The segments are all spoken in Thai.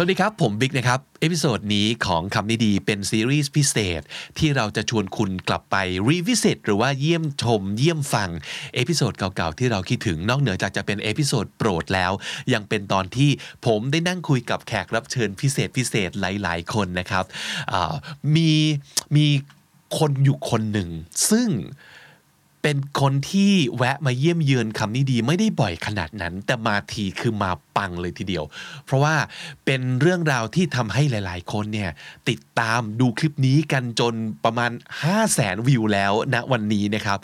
สวัสดีครับ ผมบิ๊กนะครับ episode นี้ของคำนี้ดีเป็นซีรีส์พิเศษ ที่เราจะชวนคุณกลับไป revisit หรือว่าเยี่ยมชม เยี่ยมฟัง episode เก่าๆ ที่เราคิดถึงนอกเหนือจากจะเป็น episode โปรดแล้ว ยังเป็นตอนที่ผมได้นั่งคุยกับแขกรับเชิญพิเศษพิเศษหลายๆ คนนะครับมีมีคนอยู่คนหนึ่ง ซึ่ง เป็นคนที่แวะมาเยี่ยมเยือนคำนี้ดีไม่ได้บ่อยขนาดนั้น แต่มาทีคือมาปังเลยทีเดียว เพราะว่าเป็นเรื่องราวที่ทำให้หลาย ๆ คนเนี่ยติดตามดูคลิปนี้กันจนประมาณ 5 0 0แสนวิวแล้วณวันนี้นะครับ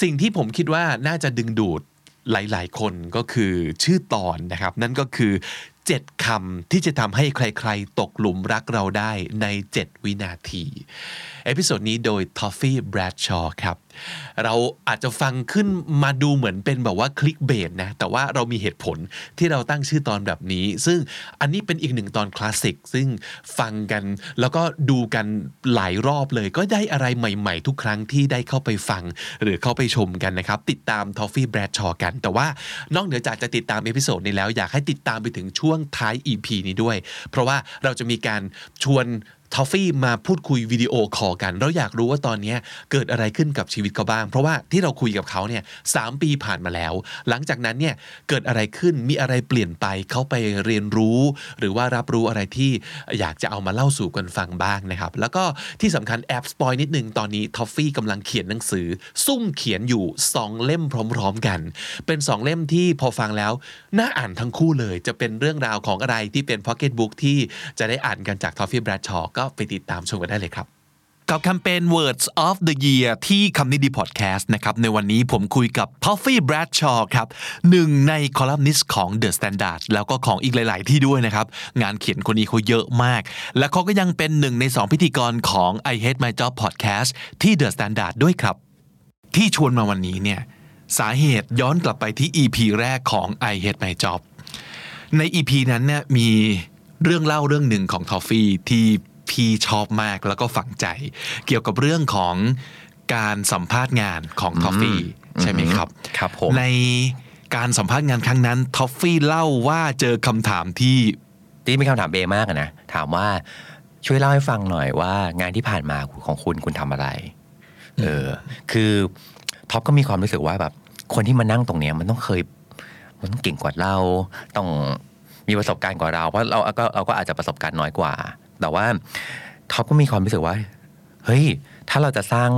สิ่งที่ผมคิดว่าน่าจะดึงดูดหลาย ๆ คนก็คือชื่อตอนนะครับ นั่นก็คือ 7คำที่จะทำให้ใคร ๆ ตกหลุมรักเราได้ใน 7 วินาที episode นี้โดย Toffee Bradshaw ครับ เราอาจจะฟังขึ้นมาดูเหมือนเป็นแบบว่า clickbait นะ แต่ว่าเรามีเหตุผลที่เราตั้งชื่อตอนแบบนี้ ซึ่งอันนี้เป็นอีกหนึ่งตอนคลาสสิก ซึ่งฟังกันแล้วก็ดูกันหลายรอบเลย ก็ได้อะไรใหม่ๆ ทุกครั้งที่ได้เข้าไปฟัง หรือเข้าไปชมกันนะครับ ติดตาม Toffee Bradshaw กัน แต่ว่านอกเหนือจากจะติดตาม episode นี้แล้วอยากให้ติดตามไปถึงช่วงท้าย EP นี้ด้วย เพราะว่าเราจะมีการชวน ท้อฟฟี่มาพูดคุย video call กัน เราอยากรู้ว่าตอนนี้เกิดอะไรขึ้นกับชีวิตเขาบ้าง เพราะว่าที่เราคุยกับเขาเนี่ยสามปีผ่านมาแล้ว หลังจากนั้นเนี่ยเกิดอะไรขึ้นมีอะไรเปลี่ยนไปเขาไปเรียนรู้ หรือว่ารับรู้อะไรที่อยากจะเอามาเล่าสู่กันฟังบ้างนะครับ แล้วก็ที่สำคัญแอบ spoil นิดนึงตอนนี้ท้อฟฟี่กำลังเขียนหนังสือ ซุ่มเขียนอยู่ 2 เล่มพร้อม ๆกัน เป็น 2 เล่มที่พอฟังแล้วน่าอ่านทั้งคู่เลย จะเป็นเรื่องราวของอะไรที่เป็น pocket book ที่จะได้อ่านกันจากท้อฟฟี่แบรดชอว์ ก็ไปติดตามชมกันได้เลยครับกับแคมเปญ Words of the Year ที่คำนี้ดีพอดแคสต์นะครับในวันนี้ผมคุยกับ Toffee Bradshaw ครับหนึ่งในคอลัมนิสต์ของ The Standard แล้วก็ของอีกหลาย ๆ ที่ด้วยนะครับ งานเขียนคนนี้เขาเยอะมาก และเขาก็ยังเป็นหนึ่งในสองพิธีกรของ I Hate My Job Podcast ที่ The Standard ด้วยครับ ที่ชวนมาวันนี้เนี่ยสาเหตุย้อนกลับไปที่ EP แรกของ I Hate My Job ใน EP นั้นเนี่ยมีเรื่องเล่าเรื่องหนึ่งของท้อฟฟี่ที่ พี่ชอบมากแล้วก็ฝังใจ เกี่ยวกับเรื่องของการสัมภาษณ์งานของท้อฟฟี่ใช่ไหมครับครับผมในการสัมภาษณ์งานครั้งนั้นท้อฟฟี่เล่าว่าเจอคำถามที่ที่มีคำถามเบมากอะนะถามว่าช่วยเล่าให้ฟังหน่อยว่างานที่ผ่านมาของคุณคุณทำอะไรเออคือท็อปก็มีความรู้สึกว่าแบบ คนที่มานั่งตรงเนี้ยมันต้องเคย มันต้องเก่งกว่าเรา ต้องมีประสบการณ์กว่าเรา เพราะเราก็เราก็อาจจะประสบการณ์น้อยกว่า แต่ว่าท็อปก็มีความรู้สึกว่า เฮ้ย ถ้าเราจะสร้าง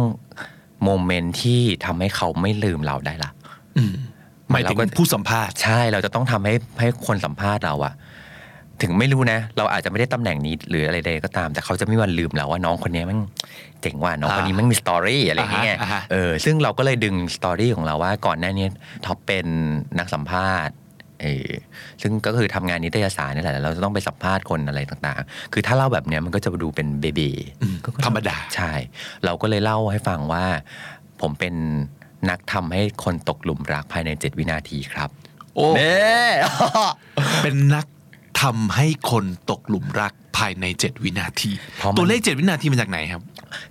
moment ที่ทำให้เขาไม่ลืมเราได้ละหมายถึงเราก็ผู้สัมภาษณ์ ใช่ เราจะต้องทำให้ให้คนสัมภาษณ์เราอะถึงไม่รู้นะ เราอาจจะไม่ได้ตำแหน่งนี้หรืออะไรใดก็ตาม แต่เขาจะไม่มีวันลืมเราว่าน้องคนนี้มันเจ๋งว่ะน้องคนนี้มันมี story อะไรอย่างเงี้ยอ่าฮะเออ ซึ่งเราก็เลยดึง story ของเราว่าก่อนหน้านี้ท็อปเป็นนักสัมภาษณ์ เออซึ่งก็คือทำงานนิตยสารนี่แหละเราจะต้องไปสัมภาษณ์คนอะไรต่างๆ คือถ้าเล่าแบบเนี้ยมันก็จะดูเป็นเบบีอืมธรรมดาใช่ เราก็เลยเล่าให้ฟังว่า ผมเป็นนักทำให้คนตกหลุมรักภายใน 7 วินาทีครับโอ้เน่เป็นนักทำให้คนตกหลุมรักภายใน7วินาทีเพราะมันตัวเลข 7 วินาทีมาจากไหนครับ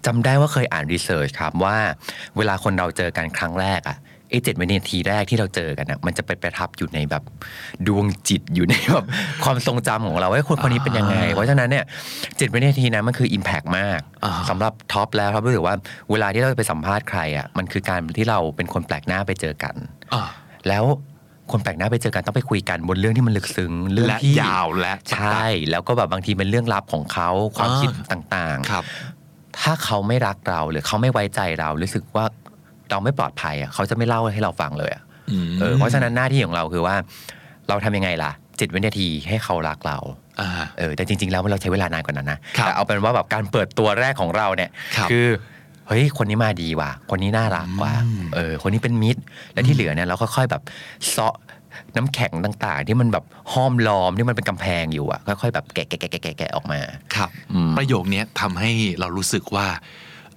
จำได้ว่าเคยอ่าน research ครับว่า เวลาคนเราเจอกันครั้งแรกอะ ไอ้เจ็ดวินาทีแรกที่เราเจอกันอะมันจะไปประทับอยู่ในแบบดวงจิตอยู่ในแบบความทรงจำของเราว่าคนคนนี้เป็นยังไง เพราะฉะนั้นเนี่ยเจ็ดวินาทีนั้นมันคือ Impact มากอ่าสำหรับท็อปแล้วครับรู้สึกว่าเวลาที่เราไปสัมภาษณ์ใครอะมันคือการที่เราเป็นคนแปลกหน้าไปเจอกันอ่าแล้วคนแปลกหน้าไปเจอกันต้องไปคุยกันบนเรื่องที่มันลึกซึ้งเรื่องและที่ยาวและใช่แล้วก็แบบบางทีเป็นเรื่องลับของเขาความอ่าคิดต่างๆครับ ถ้าเขาไม่รักเราหรือเขาไม่ไว้ใจเรารู้สึกว่า เราไม่ปลอดภัยอะเขาจะไม่เล่าให้เราฟังเลยอะอืมเออเพราะฉะนั้นหน้าที่ของเราคือว่า เราทำยังไงล่ะจิตวินาทีให้เขารักเราอ่าเออแต่จริง ๆ แล้วเราใช้เวลานานกว่านั้นนะครับแต่เอาเป็นว่าแบบการเปิดตัวแรกของเราเนี่ยครับอเฮ้ยคนนี้มาดีว่ะคนนี้น่ารักว่ะอืมเออคนนี้เป็นมิตร และที่เหลือเนี่ยเราค่อยๆแบบเซาะน้ำแข็งต่างๆ ที่มันแบบห้อมล้อมที่มันเป็นกำแพงอยู่อะค่อยๆแบบแกะแกะแกะแกะแกะออกมา ครับอืมประโยคเนี้ยทำให้เรารู้สึกว่า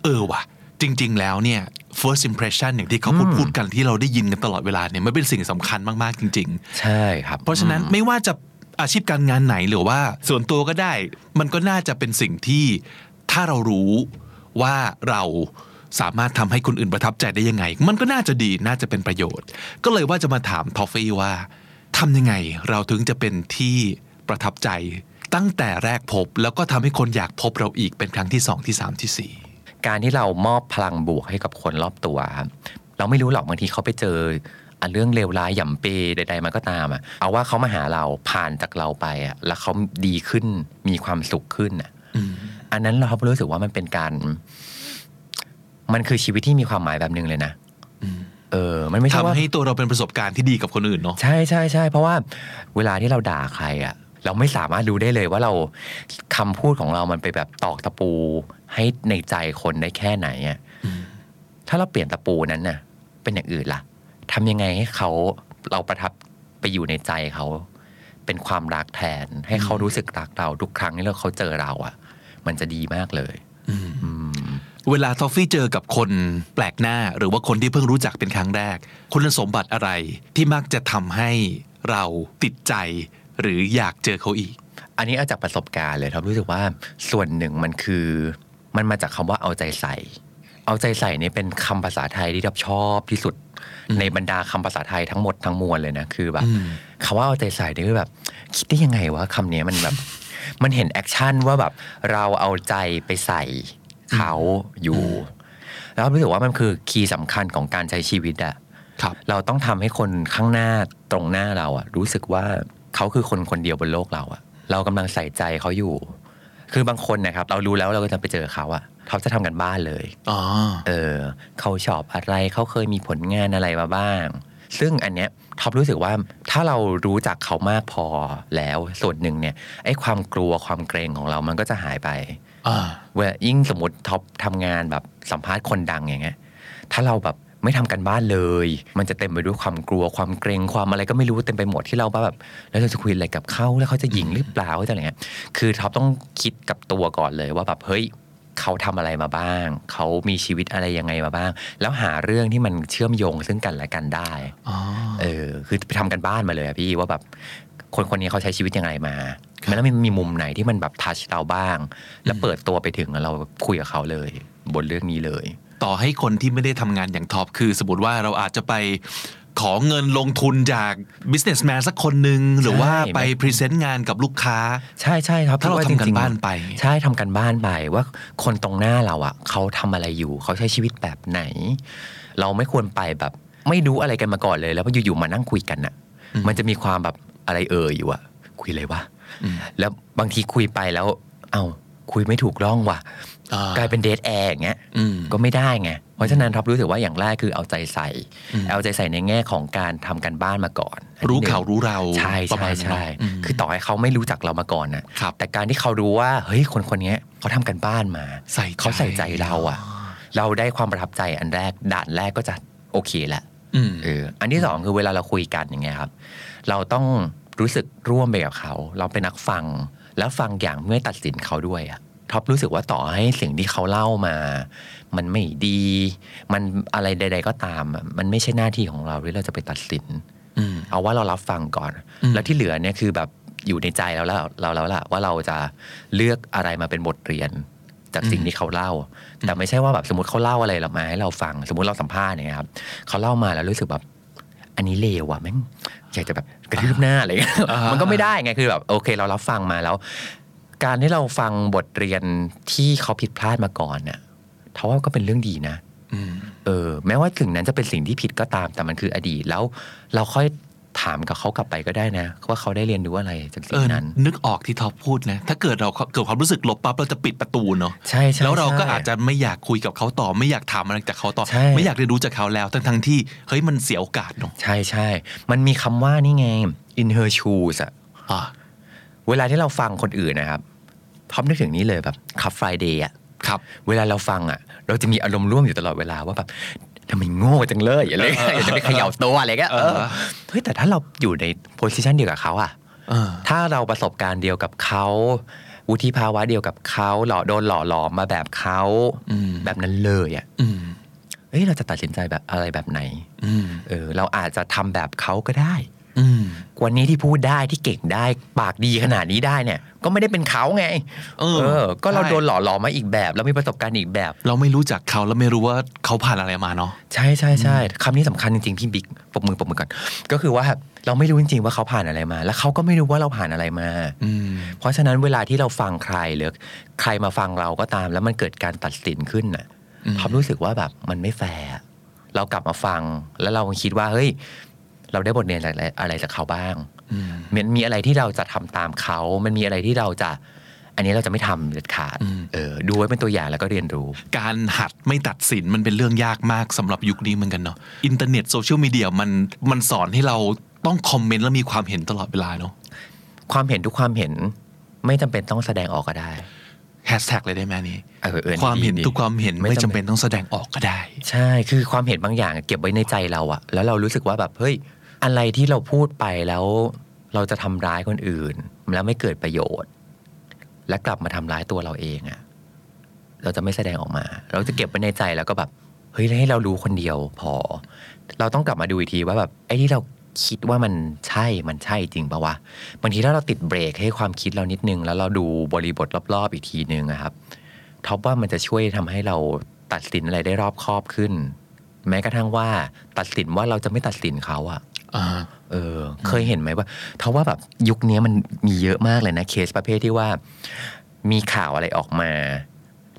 เออว่ะ จริง ๆ แล้วเนี่ย first impression อย่างที่เขาพูดพูดกันที่เราได้ยินกันตลอดเวลาเนี่ยมันเป็นสิ่งสำคัญมากๆจริง ๆ ใช่ครับ เพราะฉะนั้นไม่ว่าจะอาชีพการงานไหนหรือว่า ส่วนตัวก็ได้ มันก็น่าจะเป็นสิ่งที่ถ้าเรารู้ว่าเราสามารถทำให้คนอื่นประทับใจได้ยังไง มันก็น่าจะดีน่าจะเป็นประโยชน์ ก็เลยว่าจะมาถามทอฟฟี่ว่าทำยังไงเราถึงจะเป็นที่ประทับใจ ตั้งแต่แรกพบแล้วก็ทำให้คนอยากพบเราอีกเป็นครั้งที่สองที่สามที่สี่ การที่เรามอบพลังบวกให้กับคนรอบตัวครับเราไม่รู้หรอกบางทีเขาไปเจออะเรื่องเลวร้ายหย่ำเปใดๆมันก็ตามอะเอาว่าเขามาหาเราผ่านจากเราไปอะแล้วเขาดีขึ้นมีความสุขขึ้นอะอันนั้นเรารู้สึกว่ามันเป็นการ มันคือชีวิตที่มีความหมายแบบหนึ่งเลยนะเออ มันไม่ใช่ว่าทำให้ตัวเราเป็นประสบการณ์ที่ดีกับคนอื่นเนาะใช่ใช่ใช่เพราะว่าเวลาที่เราด่าใครอะ เราไม่สามารถรู้ได้เลยว่าเราคำพูดของเรามันไปแบบตอกตะปูให้ในใจคนได้แค่ไหนอะถ้าเราเปลี่ยนตะปูนั้นน่ะ เป็นอย่างอื่นล่ะทำยังไงให้เขาเราประทับไปอยู่ในใจเขาเป็นความรักแทน ให้เขารู้สึกรักเราทุกครั้งที่เราเขาเจอเราอะมันจะดีมากเลยอืมเวลาทอฟฟี่เจอกับคนแปลกหน้า หรือว่าคนที่เพิ่งรู้จักเป็นครั้งแรก คุณสมบัติอะไรที่มักจะทำให้เราติดใจ หรืออยากเจอเขาอีก อันนี้เอาจากประสบการณ์เลยครับรู้สึกว่าส่วนหนึ่งมันคือมันมาจากคำว่าเอาใจใส่ เอาใจใส่นี่เป็นคำภาษาไทยที่รับชอบที่สุดในบรรดาคำภาษาไทยทั้งหมดทั้งมวลเลยนะคือแบบอืมคำว่าเอาใจใส่นี่คือแบบ คิดได้ยังไงวะคำนี้มันแบบ มันเห็น action ว่าแบบเราเอาใจไปใส่เขาอยู่ แล้วรู้สึกว่ามันคือ key สำคัญของการใช้ชีวิตอะครับเราต้องทำให้คนข้างหน้าตรงหน้าเราอะรู้สึกว่า เขาคือคนคนเดียวบนโลกเราอะเรากำลังใส่ใจเขาอยู่ คือบางคนนะครับ เรารู้แล้วเราก็จะไปเจอเขาอะเขาจะทำการบ้านเลยอ๋อเออ เขาชอบอะไรเขาเคยมีผลงานอะไรมาบ้าง ซึ่งอันเนี้ยท็อปรู้สึกว่าถ้าเรารู้จักเขามากพอแล้วส่วนหนึ่งเนี่ยไอ้ความกลัวความเกรงของเรามันก็จะหายไปอ่าเวลายิ่งสมมติท็อปทำงานแบบสัมภาษณ์คนดังอย่างเงี้ยถ้าเราแบบ ไม่ทำกันบ้านเลย มันจะเต็มไปด้วยความกลัวความเกรงความอะไรก็ไม่รู้เต็มไปหมดที่เราแบบแล้วเราจะคุยอะไรกับเขาแล้วเขาจะหยิงหรือเปล่าจะอะไรเงี้ยคือท็อปต้องคิดกับตัวก่อนเลยว่าแบบเฮ้ยเขาทำอะไรมาบ้าง เขามีชีวิตอะไรยังไงมาบ้าง แล้วหาเรื่องที่มันเชื่อมโยงซึ่งกันและกันได้อ๋อเออ คือไปทำการบ้านมาเลยอะพี่ว่าแบบคนคนนี้เขาใช้ชีวิตยังไงมาแล้วมันมีมุมไหนที่มันแบบ touch เราบ้าง แล้วเปิดตัวไปถึงแล้วเราคุยกับเขาเลย บนเรื่องนี้เลย ต่อให้คนที่ไม่ได้ทำงานอย่างท็อปคือ สมมติว่าเราอาจจะไปขอเงินลงทุนจาก businessman สักคนหนึ่งหรือว่าไป present งานกับลูกค้า ใช่ใช่ครับถ้าเราพะว่ทำกันจงๆบ้านไป ใช่ทำกันบ้านไปว่าคนตรงหน้าเราอะเขาทำอะไรอยู่ เขาใช้ชีวิตแบบไหน เราไม่ควรไปแบบไม่รู้อะไรกันมาก่อนเลย แล้วพออยู่ๆมานั่งคุยกันอะ มันจะมีความแบบอะไรเอ่ยอยู่อะ คุยอะไรวะแล้วบางทีคุยไปแล้ว เอ้า คุยไม่ถูกร่องว่ะอ่ากลายเป็นเดทแอร์อย่างเงี้ยอืมก็ไม่ได้ไงเพราะฉะนั้นท็อปรู้สึกว่าอย่างแรกคือเอาใจใส่ เอาใจใส่ในแง่ของการทำกันบ้านมาก่อนอันที่รู้หนึ่งเขารู้เราใช่ประใช่มาณนั้นใช่เนอะอืมคือต่อให้เขาไม่รู้จักเรามาก่อนนะครับแต่การที่เขารู้ว่าเฮ้ยคนคนนี้เขาทำกันบ้านมาใส่ใจเขาใส่ใจเราอะ เราได้ความประทับใจอันแรกด่านแรกก็จะโอเคแหละอืมเอออันที่สองคือเวลาเราคุยกันอย่างเงี้ยครับ เราต้องรู้สึกร่วมไปกับเขา เราเป็นนักฟัง แล้วฟังอย่างไม่ตัดสินเขาด้วยอะท็อปรู้สึกว่าต่อให้สิ่งที่เขาเล่ามา มันไม่ดี มันอะไรใด ๆ ก็ตามอะมันไม่ใช่หน้าที่ของเราที่เราจะไปตัดสินอืมเอาว่าเรารับฟังก่อนอืมแล้วที่เหลือเนี่ยคือแบบอยู่ในใจเราแล้วเราแล้วล่ะว่าเราจะเลือกอะไรมาเป็นบทเรียน จากสิ่งที่เขาเล่า แต่ไม่ใช่ว่าแบบสมมติเขาเล่าอะไรเรามาให้เราฟัง สมมติเราสัมภาษณ์อย่างเงี้ยครับเขาเล่ามาแล้วรู้สึกแบบ อันนี้เลวว่ะแม่งอยากจะแบบกระทืบหน้าอะไรเงี้ยอ่ามัมันก็ไม่ได้ไงคือแบบโอเค เรารับฟังมาแล้ว การที่เราฟังบทเรียนที่เขาผิดพลาดมาก่อนเนี่ยเท่าว่าก็เป็นเรื่องดีนะอืมเออ แม้ว่าถึงนั้นจะเป็นสิ่งที่ผิดก็ตามแต่มันคืออดีตแล้ว เราค่อย ถามกับเขากลับไปก็ได้นะว่าเขาได้เรียนรู้อะไรจากสิ่เองอนั้น นึกออกที่ท็อปพูดนะ ถ้าเกิดเราเกิดความรู้สึกลบปั๊บเราจะปิดประตูเนาะใช่ใช่แล้วเราก็ใช่อาจจะไม่อยากคุยกับเขาต่อไม่อยากถามอะไรจากเขาต่อใช่ไม่อยากเรียนรู้จากเขาแล้วทั้งทั้งๆที่เฮ้ยมันเสียโอกาสเนาะใช่ใช่มันมีคำว่านี่ไง in her shoes อะอ่าเวลาที่เราฟังคนอื่นนะครับท็อปนึกถึงนี้เลยแบบ Club Friday อะครับ เวลาเราฟังอะเราจะมีอารมณ์ร่วมอยู่ตลอดเวลาว่าแบบ ทำไมโง่จังเลยอะไรเงี้ยอยากจะไปเขย่าตัวอะไรเงี้ยเออเฮ้ยแต่ถ้าเราอยู่ในโพสิชันเดียวกับเขาอะเออถ้าเราประสบการณ์เดียวกับเขาวุฒิภาวะเดียวกับเขาหล่อโดนหล่อหลอมมาแบบเขาอืมแบบนั้นเลยอะ่ะอืมเอ้ยเราจะตัดสินใจแบบอะไรแบบไหนอืมเออเราอาจจะทำแบบเขาก็ได้อืม วันนี้ที่พูดได้ที่เก่งได้ปากดีขนาดนี้ได้เนี่ย ก็ไม่ได้เป็นเขาไง เออ ก็เราใช่โดนหล่อหลอมมาอีกแบบแล้วมีประสบการณ์อีกแบบ เราไม่รู้จักเขาแล้วไม่รู้ว่าเขาผ่านอะไรมาเนาะใช่ใช่ใช่คำนี้สำคัญจริงๆพี่บิ๊กปรบมือปรบมือก่อนก็คือว่าเราไม่รู้จริงๆว่าเขาผ่านอะไรมา แล้วเขาก็ไม่รู้ว่าเราผ่านอะไรมาอืมเพราะฉะนั้นเวลาที่เราฟังใครหรือใครมาฟังเราก็ตาม แล้วมันเกิดการตัดสินขึ้นน่ะอืมท็อปรู้สึกว่าแบบมันไม่แฟร์เรากลับมาฟังแล้วเราคิดว่าเฮ้ย เราได้บทเรียนอะไรอะไรจากเขาบ้างอืมมันมีอะไรที่เราจะทำตามเขา มันมีอะไรที่เราจะ อันนี้เราจะไม่ทำเด็ดขาดอืมเออดูไว้เป็นตัวอย่างแล้วก็เรียนรู้ การหัดไม่ตัดสินมันเป็นเรื่องยากมากสำหรับยุคนี้เหมือนกันเนาะอินเทอร์เน็ตโซเชียลมีเดียมันมันสอนให้เราต้องคอมเมนต์แล้วมีความเห็นตลอดเวลาเนาะความเห็นทุกความเห็นไม่จำเป็นต้องแสดงออกก็ได้แฮชแท็กเลยได้ไหมอันนี้เออเออความเห็นดีทุกความเห็นไม่ไม่จำจำเป็เป็นต้องแสดงออกก็ได้ ใช่คือความเห็นบางอย่าง เก็บไว้ในใจเราอะแล้วเรารู้สึกว่าแบบเฮ้ย อะไรที่เราพูดไปแล้วเราจะทำร้ายคนอื่น แล้วไม่เกิดประโยชน์ และกลับมาทำร้ายตัวเราเองอะเราจะไม่แสดงออกมา เราจะเก็บไว้ในใจแล้วก็แบบเฮ้ยให้เรารู้คนเดียวพอ เราต้องกลับมาดูอีกทีว่าแบบไอ้ที่เราคิดว่ามันใช่มันใช่จริงปะวะบางทีถ้าเราติดเบรกให้ความคิดเรานิดนึง แล้วเราดูบริบทรอบๆอีกทีนึงอะครับท็อปว่ามันจะช่วยทำให้เราตัดสินอะไรได้รอบคอบขึ้น แม้กระทั่งว่าตัดสินว่าเราจะไม่ตัดสินเขาอะอ่า เออ เคยเห็นไหมว่าเขาว่าแบบยุคนี้มันมีเยอะมากเลยนะเคสประเภทที่ว่า มีข่าวอะไรออกมา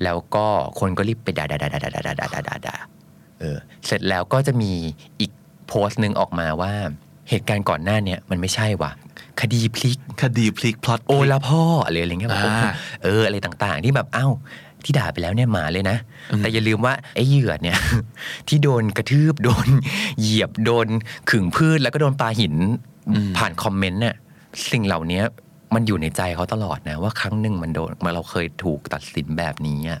แล้วก็คนก็รีบไปด่าด่าด่าด่าด่าด่าด่าด่าด่าด่าเออ เสร็จแล้วก็จะมีอีกโพสต์หนึ่งออกมาว่า เหตุการณ์ก่อนหน้าเนี้ยมันไม่ใช่ว่ะคดีพลิก คดีพลิกพล็อตโอละพ่ออะไรอะไรเงี้ยแบบอ่าเอออะไรต่างๆ ที่แบบอ้าว ที่ด่าไปแล้วเนี่ยหมาเลยนะอืมแต่อย่าลืมว่าไอ้เหยื่อเนี่ย ที่โดนกระทืบโดน เหยียบโดนขึงพืชแล้วก็โดนปาหิน ผ่านคอมเมนต์เนี่ยสิ่งเหล่านี้มันอยู่ในใจเขาตลอดนะ ว่าครั้งหนึ่งมันโดนมาเราเคยถูกตัดสินแบบนี้อะ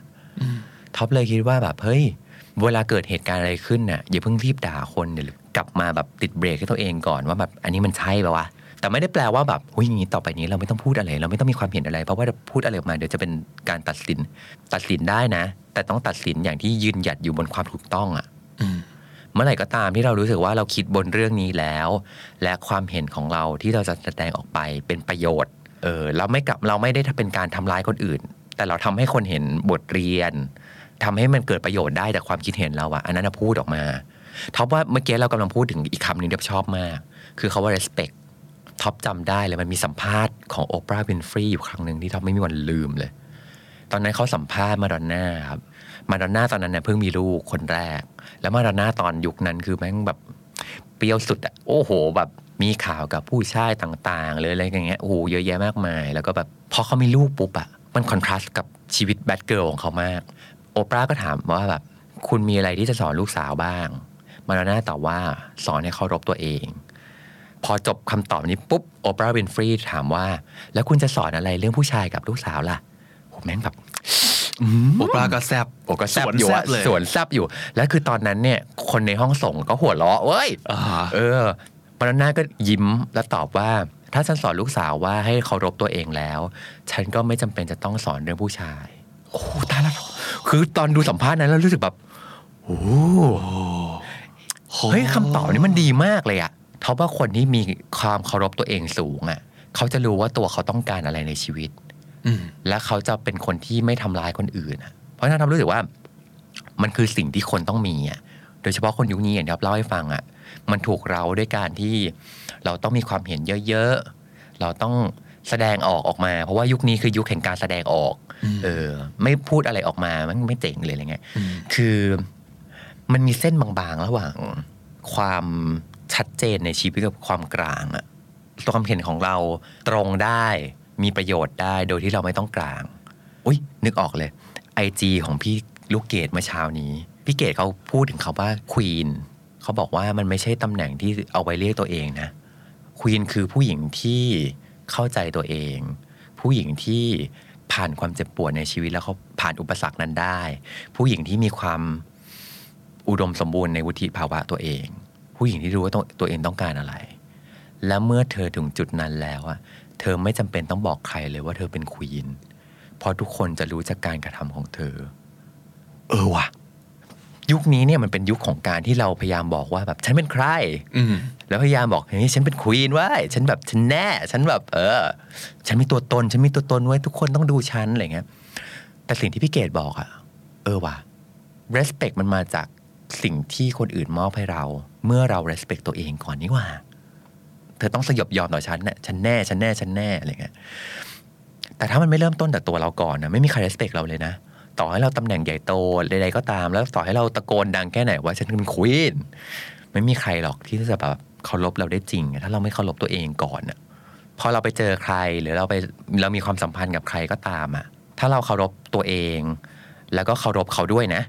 ท็อปเลยคิดว่าแบบเฮ้ยเวลาเกิดเหตุการณ์อะไรขึ้นน่ะอย่าเพิ่งรีบด่าคนเดี๋ยวกลับมาแบบติดเบรกให้ตัวเองก่อนว่าแบบอันนี้มันใช่ปะวะ แต่ไม่ได้แปลว่าแบบหุ้ยอย่างนี้ต่อไปนี้เราไม่ต้องพูดอะไร เราไม่ต้องมีความเห็นอะไร เพราะว่าพูดอะไรออกมาเดี๋ยวจะเป็นการตัดสิน ตัดสินได้นะ แต่ต้องตัดสินอย่างที่ยืนหยัดอยู่บนความถูกต้องอะอืมเมื่อไหร่ก็ตามที่เรารู้สึกว่าเราคิดบนเรื่องนี้แล้ว และความเห็นของเราที่เราจะแสดงออกไปเป็นประโยชน์ เออเราไม่กลับเราไม่ได้เป็นการทำร้ายคนอื่น แต่เราทำให้คนเห็นบทเรียนทำให้มันเกิดประโยชน์ได้จากความคิดเห็นเราอะอันนั้นนะพูดออกมาท็อปว่าเมื่อกี้เรากำลังพูดถึงอีกคำหนึ่งที่ท็อปชอบมาก คือคาว่า respect ท็อปจำได้เลยมันมีสัมภาษณ์ของโอปราห์วินฟรีย์อยู่ครั้งหนึ่งที่ท็อปไม่มีวันลืมเลย ตอนนั้นเขาสัมภาษณ์มาดอนน่าครับมาดอนน่าตอนนั้นเนี่ยเพิ่งมีลูกคนแรก แล้วมาดอนน่าตอนยุคนั้นคือแม่งแบบเปรี้ยวสุดอะโอ้โหแบบมีข่าวกับผู้ชายต่างๆเลยอะไรอย่างเงี้ยโอ้โหเยอะแยะมากมาย แล้วก็แบบพอเขามีลูกปุ๊บอะมัน contrast กับชีวิต bad girl ของเขามาก โอปราห์ก็ถามว่าแบบคุณมีอะไรที่จะสอนลูกสาวบ้าง มาดอนน่าตอบว่าสอนให้เคารพตัวเอง พอจบคำตอบนี้ปุ๊บโอปราห์วินฟรีถามว่า แล้วคุณจะสอนอะไรเรื่องผู้ชายกับลูกสาวล่ะโหแม่งแบบโอปราก็แซบโอ้ก็แซบสวนอยู่แซอะบเลยสวนแซบอยู่ แล้วคือตอนนั้นเนี่ยคนในห้องส่งก็หัวเราะเว้ยอ่าเออมาดอนน่าก็ยิ้มแล้วตอบว่า ถ้าฉันสอนลูกสาวว่าให้เคารพตัวเองแล้ว ฉันก็ไม่จำเป็นจะต้องสอนเรื่องผู้ชาย โอ้ตายแล้วคือตอนดูสัมภาษณ์นั้นแล้วรู้สึกแบบโอ้เฮ้ยคำตอบนี้มันดีมากเลยอะ เพราะว่าคนที่มีความเคารพตัวเองสูงอะเขาจะรู้ว่าตัวเขาต้องการอะไรในชีวิตอืมและเขาจะเป็นคนที่ไม่ทำร้ายคนอื่นอะเพราะฉะนั้นทำรู้สึกว่า มันคือสิ่งที่คนต้องมีอะโดยเฉพาะคนยุคนี้อย่างที่เราเล่าให้ฟังอะ มันถูกเราด้วยการที่เราต้องมีความเห็นเยอะๆ เราต้องแสดงออกออกมา เพราะว่ายุคนี้คือยุคแห่งการแสดงออกอืมเออ ไม่พูดอะไรออกมามันไม่เจ๋งเลยอะไรเงี้ยอืมคือมันมีเส้นบางๆ ระหว่างความ ชัดเจนในชีวิตกับความกลางอะความเห็นของเราตรงได้มีประโยชน์ได้โดยที่เราไม่ต้องกลาง อุ้ยนึกออกเลยไอจีของพี่ลูกเกดเมื่อเช้านี้ พี่เกดเขาพูดถึงคาว่าควีนเขาบอกว่ามันไม่ใช่ตำแหน่งที่เอาไว้เรียกตัวเองนะควีนคือผู้หญิงที่เข้าใจตัวเอง ผู้หญิงที่ผ่านความเจ็บปวดในชีวิตแล้วเขาผ่านอุปสรรคนั้นได้ ผู้หญิงที่มีความอุดมสมบูรณ์ในวุฒิภาวะตัวเอง ผู้หญิงที่รู้ว่าตัวตัวเองต้องการอะไร และเมื่อเธอถึงจุดนั้นแล้วอะเธอไม่จำเป็นต้องบอกใครเลยว่าเธอเป็นควีนเพราะทุกคนจะรู้จากการกระทำของเธอ เออว่ะ ยุคนี้เนี่ยมันเป็นยุคของการที่เราพยายามบอกว่าแบบฉันเป็นใคร อืมแล้วพยายามบอกเฮ้ยฉันเป็นควีนเว้ยฉันแบบฉันแน่ ฉันแบบ เออ ฉันมีตัวตน ฉันมีตัวตนไว้ยทุกคนต้องดูฉันอะไรเงี้ยแต่สิ่งที่พี่เกดบอกอะเออว่ะ respect มันมาจาก สิ่งที่คนอื่นมอบให้เรา เมื่อเรา respect ตัวเองก่อนนี่ว่า เธอต้องสยบยอมต่อฉันน่ะฉันแน่ฉันแน่ฉันแน่อะไรเงี้ยแต่ถ้ามันไม่เริ่มต้นแต่ตัวเราก่อนนะไม่มีใคร respect เราเลยนะต่อให้เราตำแหน่งใหญ่โตใดๆก็ตาม แล้วต่อให้เราตะโกนดังแค่ไหนว่าฉันเป็นควีนไม่มีใครหรอกที่จะแบบเคารพเราได้จริง ถ้าเราไม่เคารพตัวเองก่อนอะพอเราไปเจอใครหรือเราไปเรามีความสัมพันธ์กับใครก็ตามอะถ้าเราเคารพตัวเอง แล้วก็เคารพเขาด้วยนะ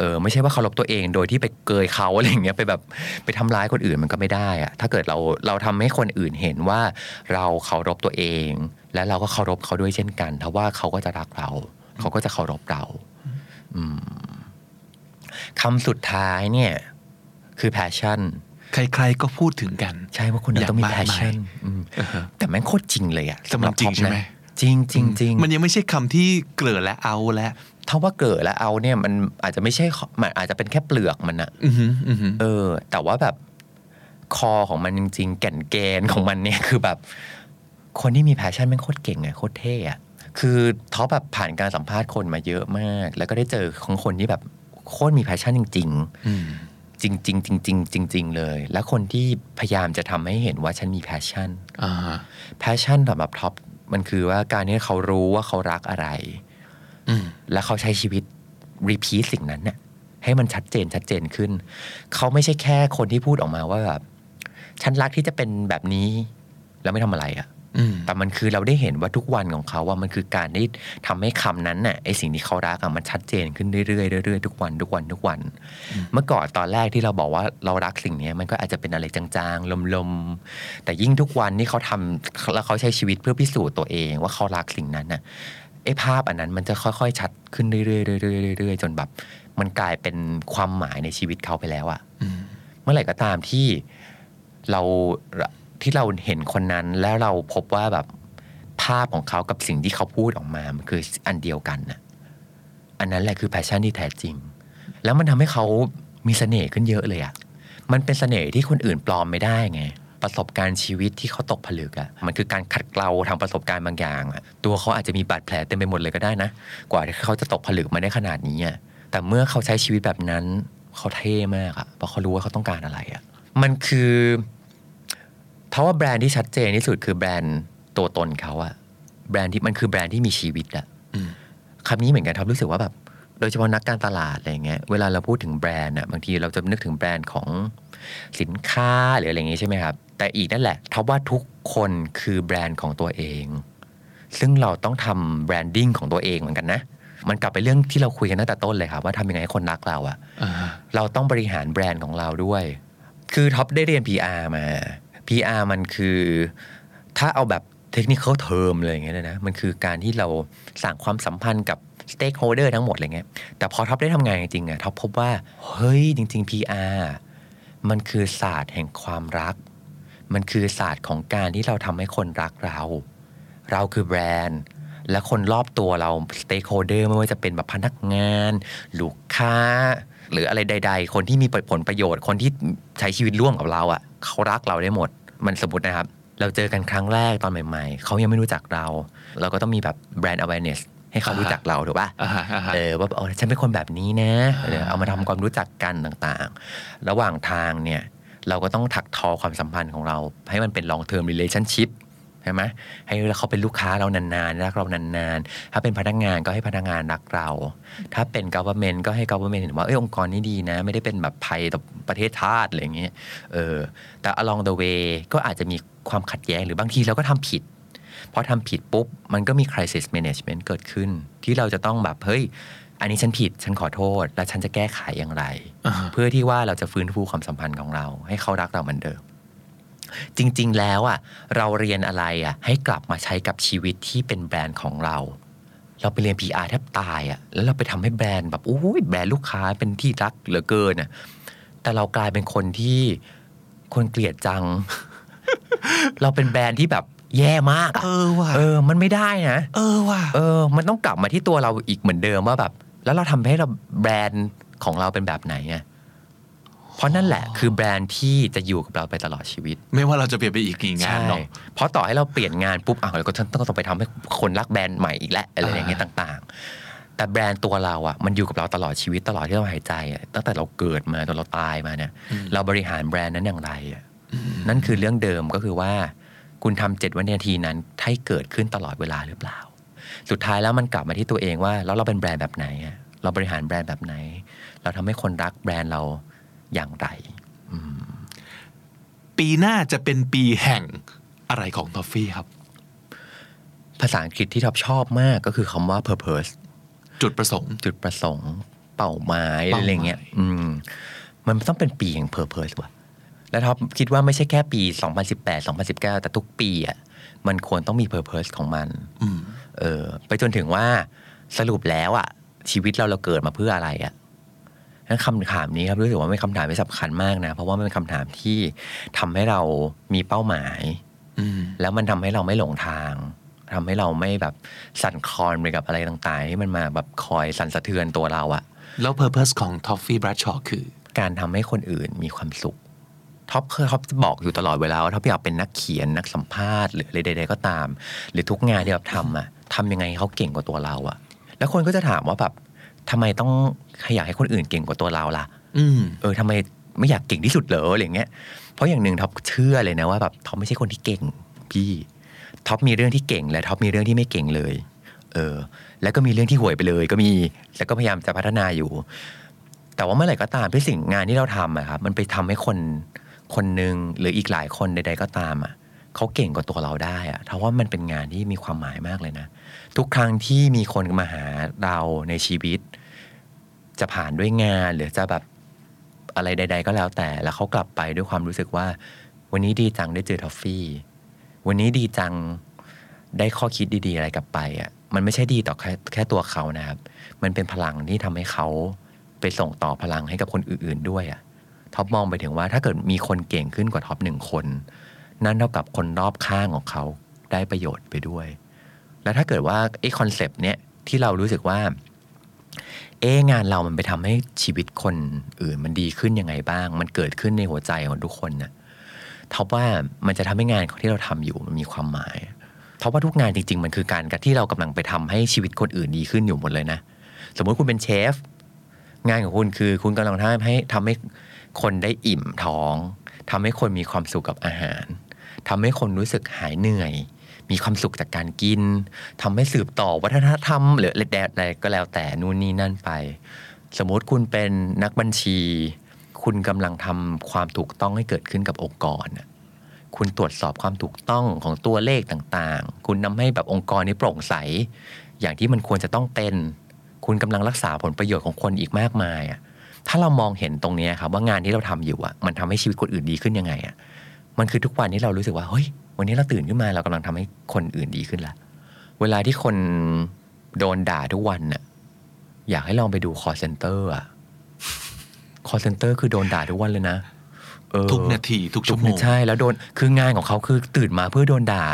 เออไม่ใช่ว่าเคารพตัวเองโดยที่ไปเกยเขาอะไรอย่างเงี้ยไปแบบไปทำร้ายคนอื่นมันก็ไม่ได้อะถ้าเกิดเราเราทำให้คนอื่นเห็นว่าเราเคารพตัวเอง และเราก็เคารพเขาด้วยเช่นกันถ้าว่าเขาก็จะรักเรา เขาก็จะเคารพเราอืมคำสุดท้ายเนี่ย คือ passion ใครๆก็พูดถึงกัน ใช่ว่าคุณนั้นต้องมีอย่างมากมาย passion อืมแต่แม่งโคตรจริงเลยอะแต่มันจริงท็อปใช่ไหมนะจริงจริงจริงมันยังไม่ใช่คำที่เกลือและเอาและ ถ้าว่าเกิดแล้วเอาเนี่ยมันอาจจะไม่ใช่มันอาจจะเป็นแค่เปลือกมันอะอือหืออือหือเออ แต่ว่าแบบคอของมันจริง ๆ แก่นแกนของมันเนี่ยคือแบบ คนที่มี passion แม่งโคตรเก่งไงโคตรเท่อะคือท็อปแบบผ่านการสัมภาษณ์คนมาเยอะมาก แล้วก็ได้เจอของคนที่แบบโคตรมี passion จริงๆอืมจริงจริงจริงๆจริงๆเลย และคนที่พยายามจะทำให้เห็นว่าฉันมี passion อ่าฮะ passion สำหรับท็อปมันคือว่าการที่เขารู้ว่าเขารักอะไรอืม และเขาใช้ชีวิต repeat สิ่งนั้นเนี่ยให้มันชัดเจนชัดเจนขึ้น เขาไม่ใช่แค่คนที่พูดออกมาว่าแบบฉันรักที่จะเป็นแบบนี้ แล้วไม่ทำอะไรอะอืมแต่มันคือเราได้เห็นว่าทุกวันของเขาว่ามันคือการที่ทำให้คำนั้นน่ะไอสิ่งที่เขารักอะมันชัดเจนขึ้นเรื่อยๆเรื่อยๆทุกวันทุกวันทุกวัน เมื่อก่อนตอนแรกที่เราบอกว่าเรารักสิ่งเนี้ยมันก็อาจจะเป็นอะไรจางๆลมๆแต่ยิ่งทุกวันที่เขาทำแล้วเขาใช้ชีวิตเพื่อพิสูจน์ตัวเอง ว่าเขารักสิ่งนั้นน่ะ ไอ้ภาพอันนั้นมันจะค่อยๆ ชัดขึ้นเรื่อยๆเรื่อยๆเรื่อยๆจนแบบ มันกลายเป็นความหมายในชีวิตเขาไปแล้วอะอืมเมื่อไหร่ก็ตามที่เราที่เราเห็นคนนั้นแล้วเราพบว่าแบบภาพของเขากับสิ่งที่เขาพูดออกมา มันคืออันเดียวกันน่ะ อันนั้นแหละคือแพชชั่นที่แท้จริง แล้วมันทำให้เขามีเสน่ห์ขึ้นเยอะเลยอะมันเป็นเสน่ห์ที่คนอื่นปลอมไม่ได้ไง ประสบการณ์ชีวิตที่เขาตกผลึกอะมันคือการขัดเกลาทางประสบการณ์บางอย่างอะตัวเขาอาจจะมีบาดแผลเต็มไปหมดเลยก็ได้นะ กว่าที่เขาจะตกผลึกมาได้ขนาดนี้อะแต่เมื่อเขาใช้ชีวิตแบบนั้นเขาเท่มากอะเพราะเขารู้ว่าเขาต้องการอะไรอะมันคือเพราะว่าแบรนด์ที่ชัดเจนที่สุดคือแบรนด์ตัวตนเขาอะแบรนด์ที่มันคือแบรนด์ที่มีชีวิตอะอืมคำนี้เหมือนกันท็อปรู้สึกว่าแบบโดยเฉพาะนักการตลาดอะไรเงี้ยเวลาเราพูดถึงแบรนด์อะบางทีเราจะนึกถึงแบรนด์ของสินค้าหรืออะไรอย่างงี้ใช่ไหมครับ แต่อีกนั่นแหละท็อปว่าทุกคนคือแบรนด์ของตัวเอง ซึ่งเราต้องทำ branding ของตัวเองเหมือนกันนะ มันกลับไปเรื่องที่เราคุยกันตั้งแต่ต้นเลยครับว่าทำยังไงให้คนรักเราอะอ่าฮะเราต้องบริหารแบรนด์ของเราด้วย คือท็อปได้เรียน PR มา PR มันคือ ถ้าเอาแบบ technical term เลยอย่างเงี้ยนะ มันคือการที่เราสร้างความสัมพันธ์กับ stakeholder ทั้งหมดอะไรเงี้ย แต่พอท็อปได้ทำงานจริงๆอะท็อปพบว่า เฮ้ย จริง ๆ PR มันคือศาสตร์แห่งความรัก มันคือศาสตร์ของการที่เราทำให้คนรักเรา เราคือแบรนด์ และคนรอบตัวเรา stakeholder ไม่ว่าจะเป็นแบบพนักงาน ลูกค้า หรืออะไรใด ๆ คนที่มีผลประโยชน์ คนที่ใช้ชีวิตร่วมกับเราอะ่ะ เขารักเราได้หมด มันสมมตินะครับ เราเจอกันครั้งแรกตอนใหม่ ๆ เขายังไม่รู้จักเรา เราก็ต้องมีแบบแบรนด์ awareness ให้เขารู้จักเราถูกปะอ่าฮะอ่าฮะเออว่าเออฉันเป็นคนแบบนี้นะ เออเอามาทำความรู้จักกันต่างๆ ระหว่างทางเนี่ย เราก็ต้องถักทอความสัมพันธ์ของเรา ให้มันเป็น long term relationship ใช่ไหมให้เขาเป็นลูกค้าเรานานๆรักเรานานๆ ถ้าเป็นพนักงานก็ให้พนักงานรักเรา ถ้าเป็น government ก็ให้ government เห็นว่าเออองค์กรนี้ดีนะ ไม่ได้เป็นแบบภัยต่อประเทศชาติอะไรอย่างเงี้ยเออแต่ along the way ก็อาจจะมีความขัดแย้งหรือบางทีเราก็ทำผิดพอทำผิดปุ๊บ มันก็มี crisis management เกิดขึ้น ที่เราจะต้องแบบ เฮ้ย อันนี้ฉันผิดฉันขอโทษ แล้วฉันจะแก้ไขอย่างไรอ่าฮะเพื่อที่ว่าเราจะฟื้นฟูความสัมพันธ์ของเรา ให้เขารักเราเหมือนเดิม จริง ๆ แล้วอะ เราเรียนอะไรอะ ให้กลับมาใช้กับชีวิตที่เป็นแบรนด์ของเรา เราไปเรียน PR แทบตายอะแล้วเราไปทำให้แบรนด์แบบโอ้ยแบรนด์ลูกค้าเป็นที่รักเหลือเกินอะแต่เรากลายเป็นคนที่คนเกลียดจัง เราเป็นแบรนด์ที่แบบแย่มากอะเออว่ะ เออ มันไม่ได้นะ เออว่ะ เออ มันต้องกลับมาที่ตัวเราอีกเหมือนเดิมว่าแบบ แล้วเราทำให้เราแบรนด์ของเราเป็นแบบไหนไงเพราะนั่นแหละคือแบรนด์ที่จะอยู่กับเราไปตลอดชีวิต ไม่ว่าเราจะเปลี่ยนไปอีกกี่งานใช่เนาะเพราะต่อให้เราเปลี่ยนงานปุ๊บอะเราก็ต้องไปทำให้คนรักแบรนด์ใหม่อีกแล้วอะไรอย่างเงี้ยต่าง ๆ แต่แบรนด์ตัวเราอะมันอยู่กับเราตลอดชีวิตตลอดที่เราหายใจอะตั้งแต่เราเกิดมาจนเราตายมาเนี่ยเราบริหารแบรนด์นั้นอย่างไรอะนั่นคือเรื่องเดิมก็คือว่า คุณทำเจ็ดวินาทีนั้นให้เกิดขึ้นตลอดเวลาหรือเปล่า สุดท้ายแล้วมันกลับมาที่ตัวเองว่า แล้วเราเป็นแบรนด์แบบไหนอะเราบริหารแบรนด์แบบไหน เราทำให้คนรักแบรนด์เราอย่างไร ปีหน้าจะเป็นปีแห่งอะไรของท้อฟฟี่ครับ ภาษาอังกฤษที่ท็อปชอบมากก็คือคำว่า purpose จุดประสงค์ จุดประสงค์ เป้าหมายเป้าหมายอะไรเงี้ยอืมมันต้องเป็นปีแห่ง purpose ว่ะแล้วท็อปคิดว่าไม่ใช่แค่ปี 2018 2019 แต่ทุกปีอะมันควรต้องมี purpose ของมันอืม เออไปจนถึงว่าสรุปแล้วอะชีวิตเราเราเกิดมาเพื่ออะไรอะนั้นคำถามนี้ครับรู้สึกว่าเป็นคำถามที่สำคัญมากนะ เพราะว่ามันเป็นคำถามที่ทำให้เรามีเป้าหมายอืมแล้วมันทำให้เราไม่หลงทางทำให้เราไม่แบบสั่นคลอนไปกับอะไรต่างๆที่มันมาแบบคอยสั่นสะเทือนตัวเราอะแล้ว purpose ของท้อฟฟี่ แบรดชอว์คือ การทำให้คนอื่นมีความสุขท็อปเคยท็อปบอกอยู่ตลอดเวลาว่าท็อปอยากเป็นนักเขียนนักสัมภาษณ์หรืออะไรใดๆก็ตาม หรือทุกงานที่เราทำอะ ทำยังไงให้เขาเก่งกว่าตัวเราอะแล้วคนก็จะถามว่าแบบทำไมต้องอยากให้คนอื่นเก่งกว่าตัวเราล่ะอืมเออทำไมไม่อยากเก่งที่สุดเหรออะไรเงี้ยเพราะอย่างหนึ่งท็อปเชื่อเลยนะว่าแบบท็อปไม่ใช่คนที่เก่งพี่ท็อปมีเรื่องที่เก่งและท็อปมีเรื่องที่ไม่เก่งเลย เออ แล้วก็มีเรื่องที่ห่วยไปเลย ก็มีแล้วก็พยายามจะพัฒนาอยู่ แต่ว่าเมื่อไหร่ก็ตามที่สิ่งงานที่เราทำอะครับมันไปทำให้คนคนหนึ่งหรืออีกหลายคนใด ๆ ก็ตามอะเขาเก่งกว่าตัวเราได้อะเพราะว่ามันเป็นงานที่มีความหมายมากเลยนะ ทุกครั้งที่มีคนมาหาเราในชีวิต จะผ่านด้วยงานหรือจะแบบอะไรใด ๆ ก็แล้วแต่แล้วเขากลับไปด้วยความรู้สึกว่า วันนี้ดีจังได้เจอทอฟฟี่ วันนี้ดีจังได้ข้อคิดดีๆ อะไรกลับไปอะมันไม่ใช่ดีต่อแค่แค่ตัวเขานะครับ มันเป็นพลังที่ทำให้เขาไปส่งต่อพลังให้กับคนอื่น ๆ ด้วยอะท็อปมองไปถึงว่าถ้าเกิดมีคนเก่งขึ้นกว่าท็อปหนึ่งคน นั่นเท่ากับคนรอบข้างของเขาได้ประโยชน์ไปด้วย แล้วถ้าเกิดว่าไอ้ concept เนี้ยที่เรารู้สึกว่า เอ๊งานเรามันไปทำให้ชีวิตคนอื่นมันดีขึ้นยังไงบ้าง มันเกิดขึ้นในหัวใจของทุกคนน่ะท็อปว่ามันจะทำให้งานที่เราทำอยู่มันมีความหมายท็อปว่าทุกงานจริง ๆ มันคือการที่เรากำลังไปทำให้ชีวิตคนอื่นดีขึ้นอยู่หมดเลยนะ สมมุติคุณเป็นเชฟงานของคุณคือคุณกำลังทำให้ทำให้คนได้อิ่มท้องทำให้คนมีความสุขกับอาหารทำให้คนรู้สึกหายเหนื่อย มีความสุขจากการกินทำให้สืบต่อวัฒนธรรม หรือเลตแดดอะไรก็แล้วแต่นู่นนี่นั่นไป สมมติคุณเป็นนักบัญชี คุณกำลังทำความถูกต้องให้เกิดขึ้นกับองค์กร คุณตรวจสอบความถูกต้องของตัวเลขต่างๆ คุณนำให้แบบองค์กรนี้โปร่งใส อย่างที่มันควรจะต้องเป็น คุณกำลังรักษาผลประโยชน์ของคนอีกมากมายอะถ้าเรามองเห็นตรงนี้ครับว่างานที่เราทำอยู่อะมันทำให้ชีวิตคนอื่นดีขึ้นยังไงอะมันคือทุกวันที่เรารู้สึกว่าเฮ้ย วันนี้เราตื่นขึ้นมาเรากำลังทำให้คนอื่นดีขึ้นละเวลาที่คนโดนด่าทุกวันน่ะอยากให้ลองไปดู call center อะ call center คือโดนด่าทุกวันเลยนะเออทุกนาทีทุกชั่วโมงใช่แล้วโดนคืองานของเขาคือตื่นมาเพื่อโดนด่า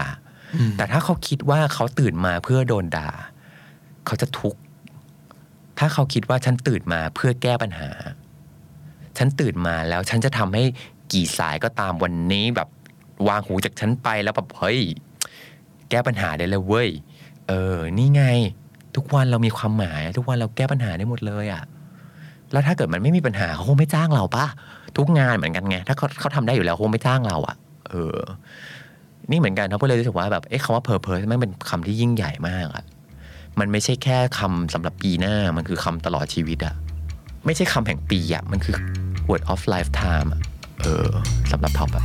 อืมแต่ถ้าเขาคิดว่าเขาตื่นมาเพื่อโดนด่า เขาจะทุกข์ถ้าเขาคิดว่าฉันตื่นมาเพื่อแก้ปัญหา ฉันตื่นมาแล้วฉันจะทำให้กี่สายก็ตามวันนี้แบบ วางหูจากฉันไปแล้วแบบเฮ้ยแก้ปัญหาได้เลยเว้ยเออ นี่ไง ทุกวันเรามีความหมาย ทุกวันเราแก้ปัญหาได้หมดเลยอะ่ะแล้วถ้าเกิดมันไม่มีปัญหาเขาคงไม่จ้างเราปะทุกงานเหมือนกันไงถ้าเขาเขาทำได้อยู่แล้วคงไม่จ้างเราอะ่ะ เออ นี่เหมือนกันเขาก็เลยรู้สึกว่าแบบเอ๊ะคำว่า purpose มันเป็นคำที่ยิ่งใหญ่มากอะมันไม่ใช่แค่คำสำหรับปีหน้ามันคือคำตลอดชีวิตอะไม่ใช่คำแห่งปีอะมันคือ word of lifetime อะเออสำหรับท็อปอะ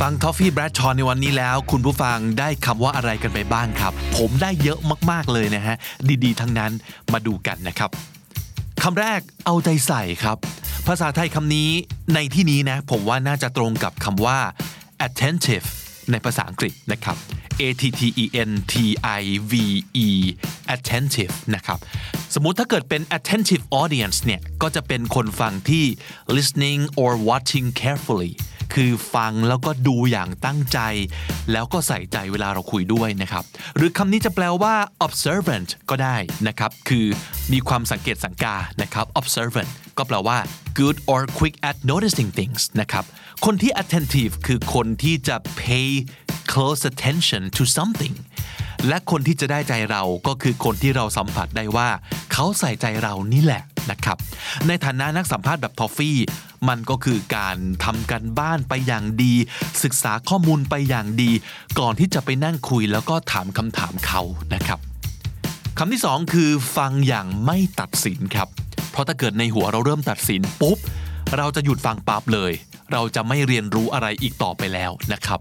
ฟังทอฟฟี่แบรดชอนในวันนี้แล้ว คุณผู้ฟังได้คำว่าอะไรกันไปบ้างครับ ผมได้เยอะมากๆเลยนะฮะ ดีๆ ทั้งนั้นมาดูกันนะครับคำแรกเอาใจใส่ครับ ภาษาไทยคำนี้ในที่นี้นะ ผมว่าน่าจะตรงกับคำว่า attentive ในภาษาอังกฤษนะครับ a t t e n t i v e attentive นะครับสมมุติถ้าเกิดเป็น attentive audience เนี่ยก็จะเป็นคนฟังที่ listening or watching carefully คือฟังแล้วก็ดูอย่างตั้งใจ แล้วก็ใส่ใจเวลาเราคุยด้วยนะครับ หรือคำนี้จะแปลว่า observant ก็ได้นะครับ คือมีความสังเกตสังกานะครับ observant ก็แปลว่า good or quick at noticing things นะครับ คนที่ attentive คือคนที่จะ pay close attention to something และคนที่จะได้ใจเราก็คือคนที่เราสัมผัสได้ว่า เขาใส่ใจเรานี่แหละนะครับ ในฐานะนักสัมภาษณ์แบบทอฟฟี่ มันก็คือการทำกันบ้านไปอย่างดี ศึกษาข้อมูลไปอย่างดี ก่อนที่จะไปนั่งคุยแล้วก็ถามคำถามเขานะครับคำที่สองคือฟังอย่างไม่ตัดสินครับ เพราะถ้าเกิดในหัวเราเริ่มตัดสินปุ๊บ เราจะหยุดฟังปั๊บเลย เราจะไม่เรียนรู้อะไรอีกต่อไปแล้วนะครับ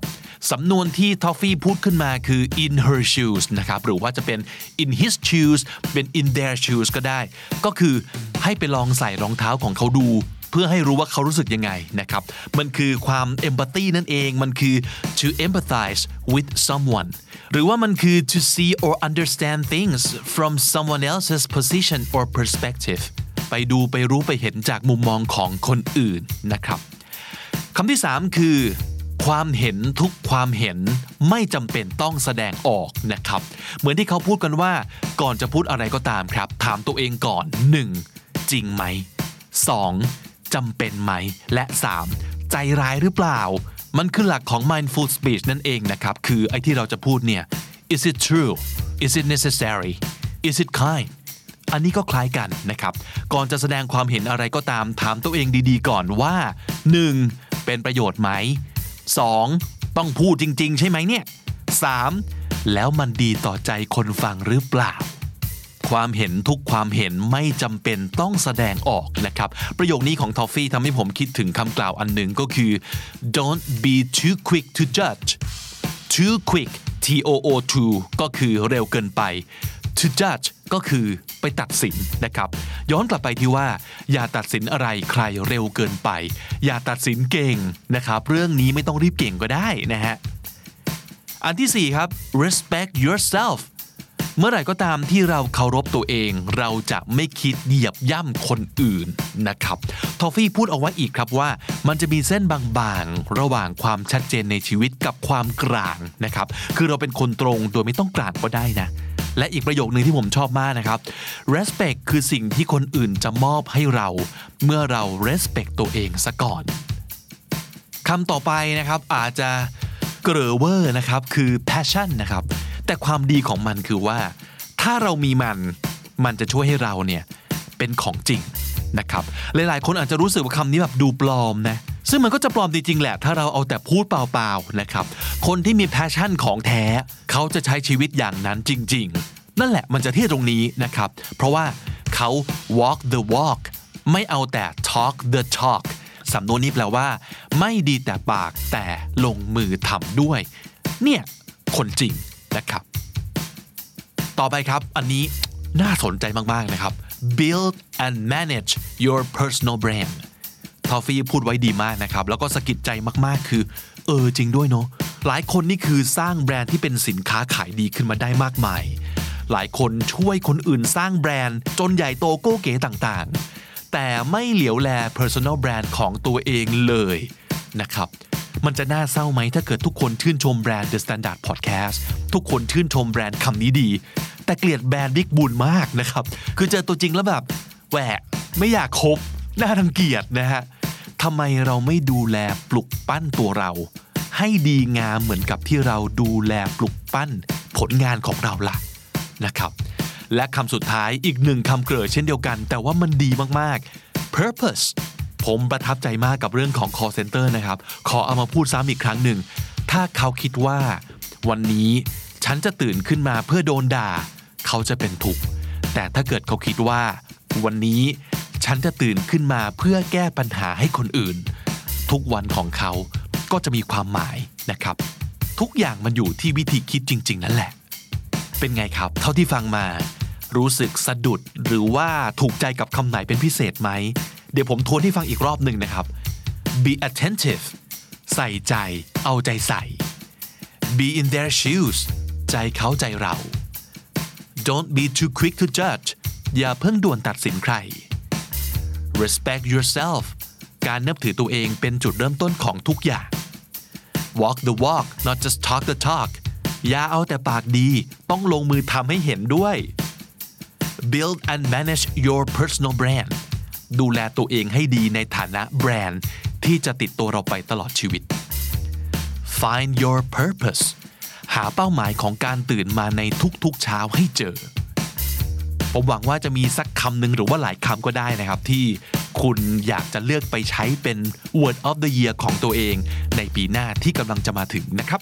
สำนวนที่ทอฟฟี่พูดขึ้นมาคือ in her shoes นะครับ หรือว่าจะเป็น in his shoes เป็น in their shoes ก็ได้ ก็คือให้ไปลองใส่รองเท้าของเขาดู เพื่อให้รู้ว่าเขารู้สึกยังไงนะครับ มันคือความ empathy นั่นเอง มันคือ to empathize with someone หรือว่ามันคือ to see or understand things from someone else's position or perspective ไปดูไปรู้ไปเห็นจากมุมมองของคนอื่นนะครับคำที่ 3 คือ ความเห็นทุกความเห็นไม่จำเป็นต้องแสดงออกนะครับ เหมือนที่เขาพูดกันว่า ก่อนจะพูดอะไรก็ตามครับ ถามตัวเองก่อน 1. จริงไหม 2. จำเป็นไหม และ 3. ใจร้ายหรือเปล่า มันคือหลักของ mindful speech นั่นเองนะครับ คือไอ้ที่เราจะพูดเนี่ย is it true is it necessary is it kind อันนี้ก็คล้ายกันนะครับ ก่อนจะแสดงความเห็นอะไรก็ตามถามตัวเองดีๆ ก่อนว่า 1. เป็นประโยชน์ไหม 2. ต้องพูดจริง ๆ ใช่ไหมเนี่ย 3. แล้วมันดีต่อใจคนฟังหรือเปล่า ความเห็นทุกความเห็นไม่จำเป็นต้องแสดงออกนะครับ ประโยคนี้ของทอฟฟี่ทำให้ผมคิดถึงคำกล่าวอันหนึ่งก็คือ don't be too quick to judge too quick T O O too ก็คือเร็วเกินไป to judge ก็คือไปตัดสินนะครับ ย้อนกลับไปที่ว่า อย่าตัดสินอะไรใครเร็วเกินไป อย่าตัดสินเก่งนะครับ เรื่องนี้ไม่ต้องรีบเก่งก็ได้นะฮะ อันที่ 4 ครับ respect yourself เมื่อไหร่ก็ตามที่เราเคารพตัวเอง เราจะไม่คิดเหยียบย่ำคนอื่นนะครับทอฟฟี่พูดเอาไว้อีกครับว่า มันจะมีเส้นบางๆ ระหว่างความชัดเจนในชีวิตกับความกลางนะครับ คือเราเป็นคนตรงโดยไม่ต้องกลางก็ได้นะ และอีกประโยคนึงที่ผมชอบมากนะครับ respect คือสิ่งที่คนอื่นจะมอบให้เรา เมื่อเรา respect ตัวเองซะก่อนคำต่อไปนะครับอาจจะเกรอเวอร์นะครับคือ passion นะครับ แต่ความดีของมันคือว่า ถ้าเรามีมันมันจะช่วยให้เราเนี่ยเป็นของจริงนะครับ หลายๆ คนอาจจะรู้สึกว่าคำนี้แบบดูปลอมนะ ซึ่งมันก็จะปลอมจริงๆแหละ ถ้าเราเอาแต่พูดเปล่าๆนะครับ คนที่มี passion ของแท้ เขาจะใช้ชีวิตอย่างนั้นจริง ๆ นั่นแหละมันจะที่ตรงนี้นะครับ เพราะว่าเขา walk the walk ไม่เอาแต่ talk the talk สำนวนนี้แปลว่า ไม่ดีแต่ปากแต่ลงมือทำด้วย เนี่ย คนจริงนะครับ ต่อไปครับ อันนี้น่าสนใจมาก ๆ นะครับ build and manage your personal brand ทอฟฟี่พูดไว้ดีมากนะครับ แล้วก็สะกิดใจมากๆ คือ เออจริงด้วยเนาะหลายคนนี่คือสร้างแบรนด์ที่เป็นสินค้าขายดีขึ้นมาได้มากมาย หลายคนช่วยคนอื่นสร้างแบรนด์ จนใหญ่โตโก้เก๋ต่างๆ แต่ไม่เหลียวแล personal brand ของตัวเองเลยนะครับมันจะน่าเศร้าไหมถ้าเกิดทุกคนชื่นชมแบรนด์ The Standard Podcast ทุกคนชื่นชมแบรนด์คำนี้ดี แต่เกลียดแบรนด์บิ๊กบุญมากนะครับ คือเจอตัวจริงแล้วแบบแหวกไม่อยากคบ น่ารังเกียจนะฮะทำไมเราไม่ดูแลปลุกปั้นตัวเรา ให้ดีงามเหมือนกับที่เราดูแลปลุกปั้นผลงานของเราล่ะนะครับ และคำสุดท้ายอีกหนึ่งคำเกลือเช่นเดียวกัน แต่ว่ามันดีมากๆ purpose ผมประทับใจมากกับเรื่องของ call center นะครับ ขอเอามาพูดซ้ำอีกครั้งหนึ่ง ถ้าเขาคิดว่าวันนี้ฉันจะตื่นขึ้นมาเพื่อโดนด่า เขาจะเป็นทุกข์ แต่ถ้าเกิดเขาคิดว่า วันนี้ ฉันจะตื่นขึ้นมาเพื่อแก้ปัญหาให้คนอื่น ทุกวันของเขาก็จะมีความหมายนะครับ ทุกอย่างมันอยู่ที่วิธีคิดจริง ๆ นั่นแหละ เป็นไงครับ เท่าที่ฟังมา รู้สึกสะดุดหรือว่าถูกใจกับคำไหนเป็นพิเศษไหม เดี๋ยวผมทวนให้ฟังอีกรอบหนึ่งนะครับ be attentive ใส่ใจ เอาใจใส่ be in their shoes ใจเขาใจเรา don't be too quick to judge อย่าเพิ่งด่วนตัดสินใคร respect yourself การนับถือตัวเองเป็นจุดเริ่มต้นของทุกอย่าง walk the walk not just talk the talk อย่าเอาแต่ปากดีต้องลงมือทำให้เห็นด้วย build and manage your personal brand ดูแลตัวเองให้ดีในฐานะแบรนด์ที่จะติดตัวเราไปตลอดชีวิต find your purpose หาเป้าหมายของการตื่นมาในทุกๆเช้าให้เจอ ผมหวังว่าจะมีสักคำหนึ่งหรือว่าหลายคำก็ได้นะครับ ที่คุณอยากจะเลือกไปใช้เป็น word of the year ของตัวเอง ในปีหน้าที่กำลังจะมาถึงนะครับ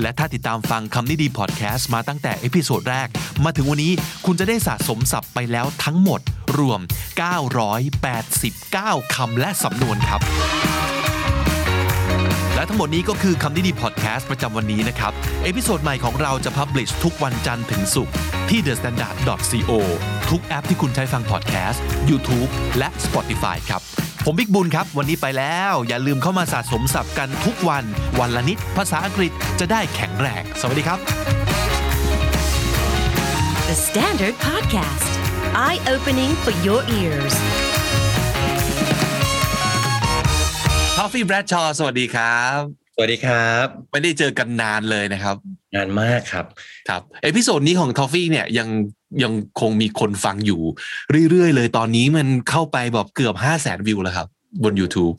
และถ้าติดตามฟังคำนี้ดีพอดแคสต์มาตั้งแต่ episode แรก มาถึงวันนี้คุณจะได้สะสมศัพท์ไปแล้วทั้งหมดรวม 989 คำและสำนวนครับ และทั้งหมดนี้ก็คือคำนี้ดีพอดแคสต์ประจำวันนี้นะครับ episode ใหม่ของเราจะ publish ทุกวันจันทร์ถึงศุกร์ที่ thestandard.co ทุกแอปที่คุณใช้ฟังพอดแคสต์ YouTube และ Spotify ครับ ผมบิ๊กบุญครับ วันนี้ไปแล้ว อย่าลืมเข้ามาสะสมศัพท์กันทุกวัน วันละนิด ภาษาอังกฤษจะได้แข็งแรง สวัสดีครับ The Standard Podcast. Eye opening for your ears. ทอฟฟี่แบรดชอว์สวัสดีครับ สวัสดีครับ ไม่ได้เจอกันนานเลยนะครับงานมากครับ ครับ episode นี้ของทอฟฟี่เนี่ยยังยังคงมีคนฟังอยู่เรื่อยๆเลยตอนนี้มันเข้าไปแบบเกือบ5 0 0แสนวิวแล้วครับ บน YouTube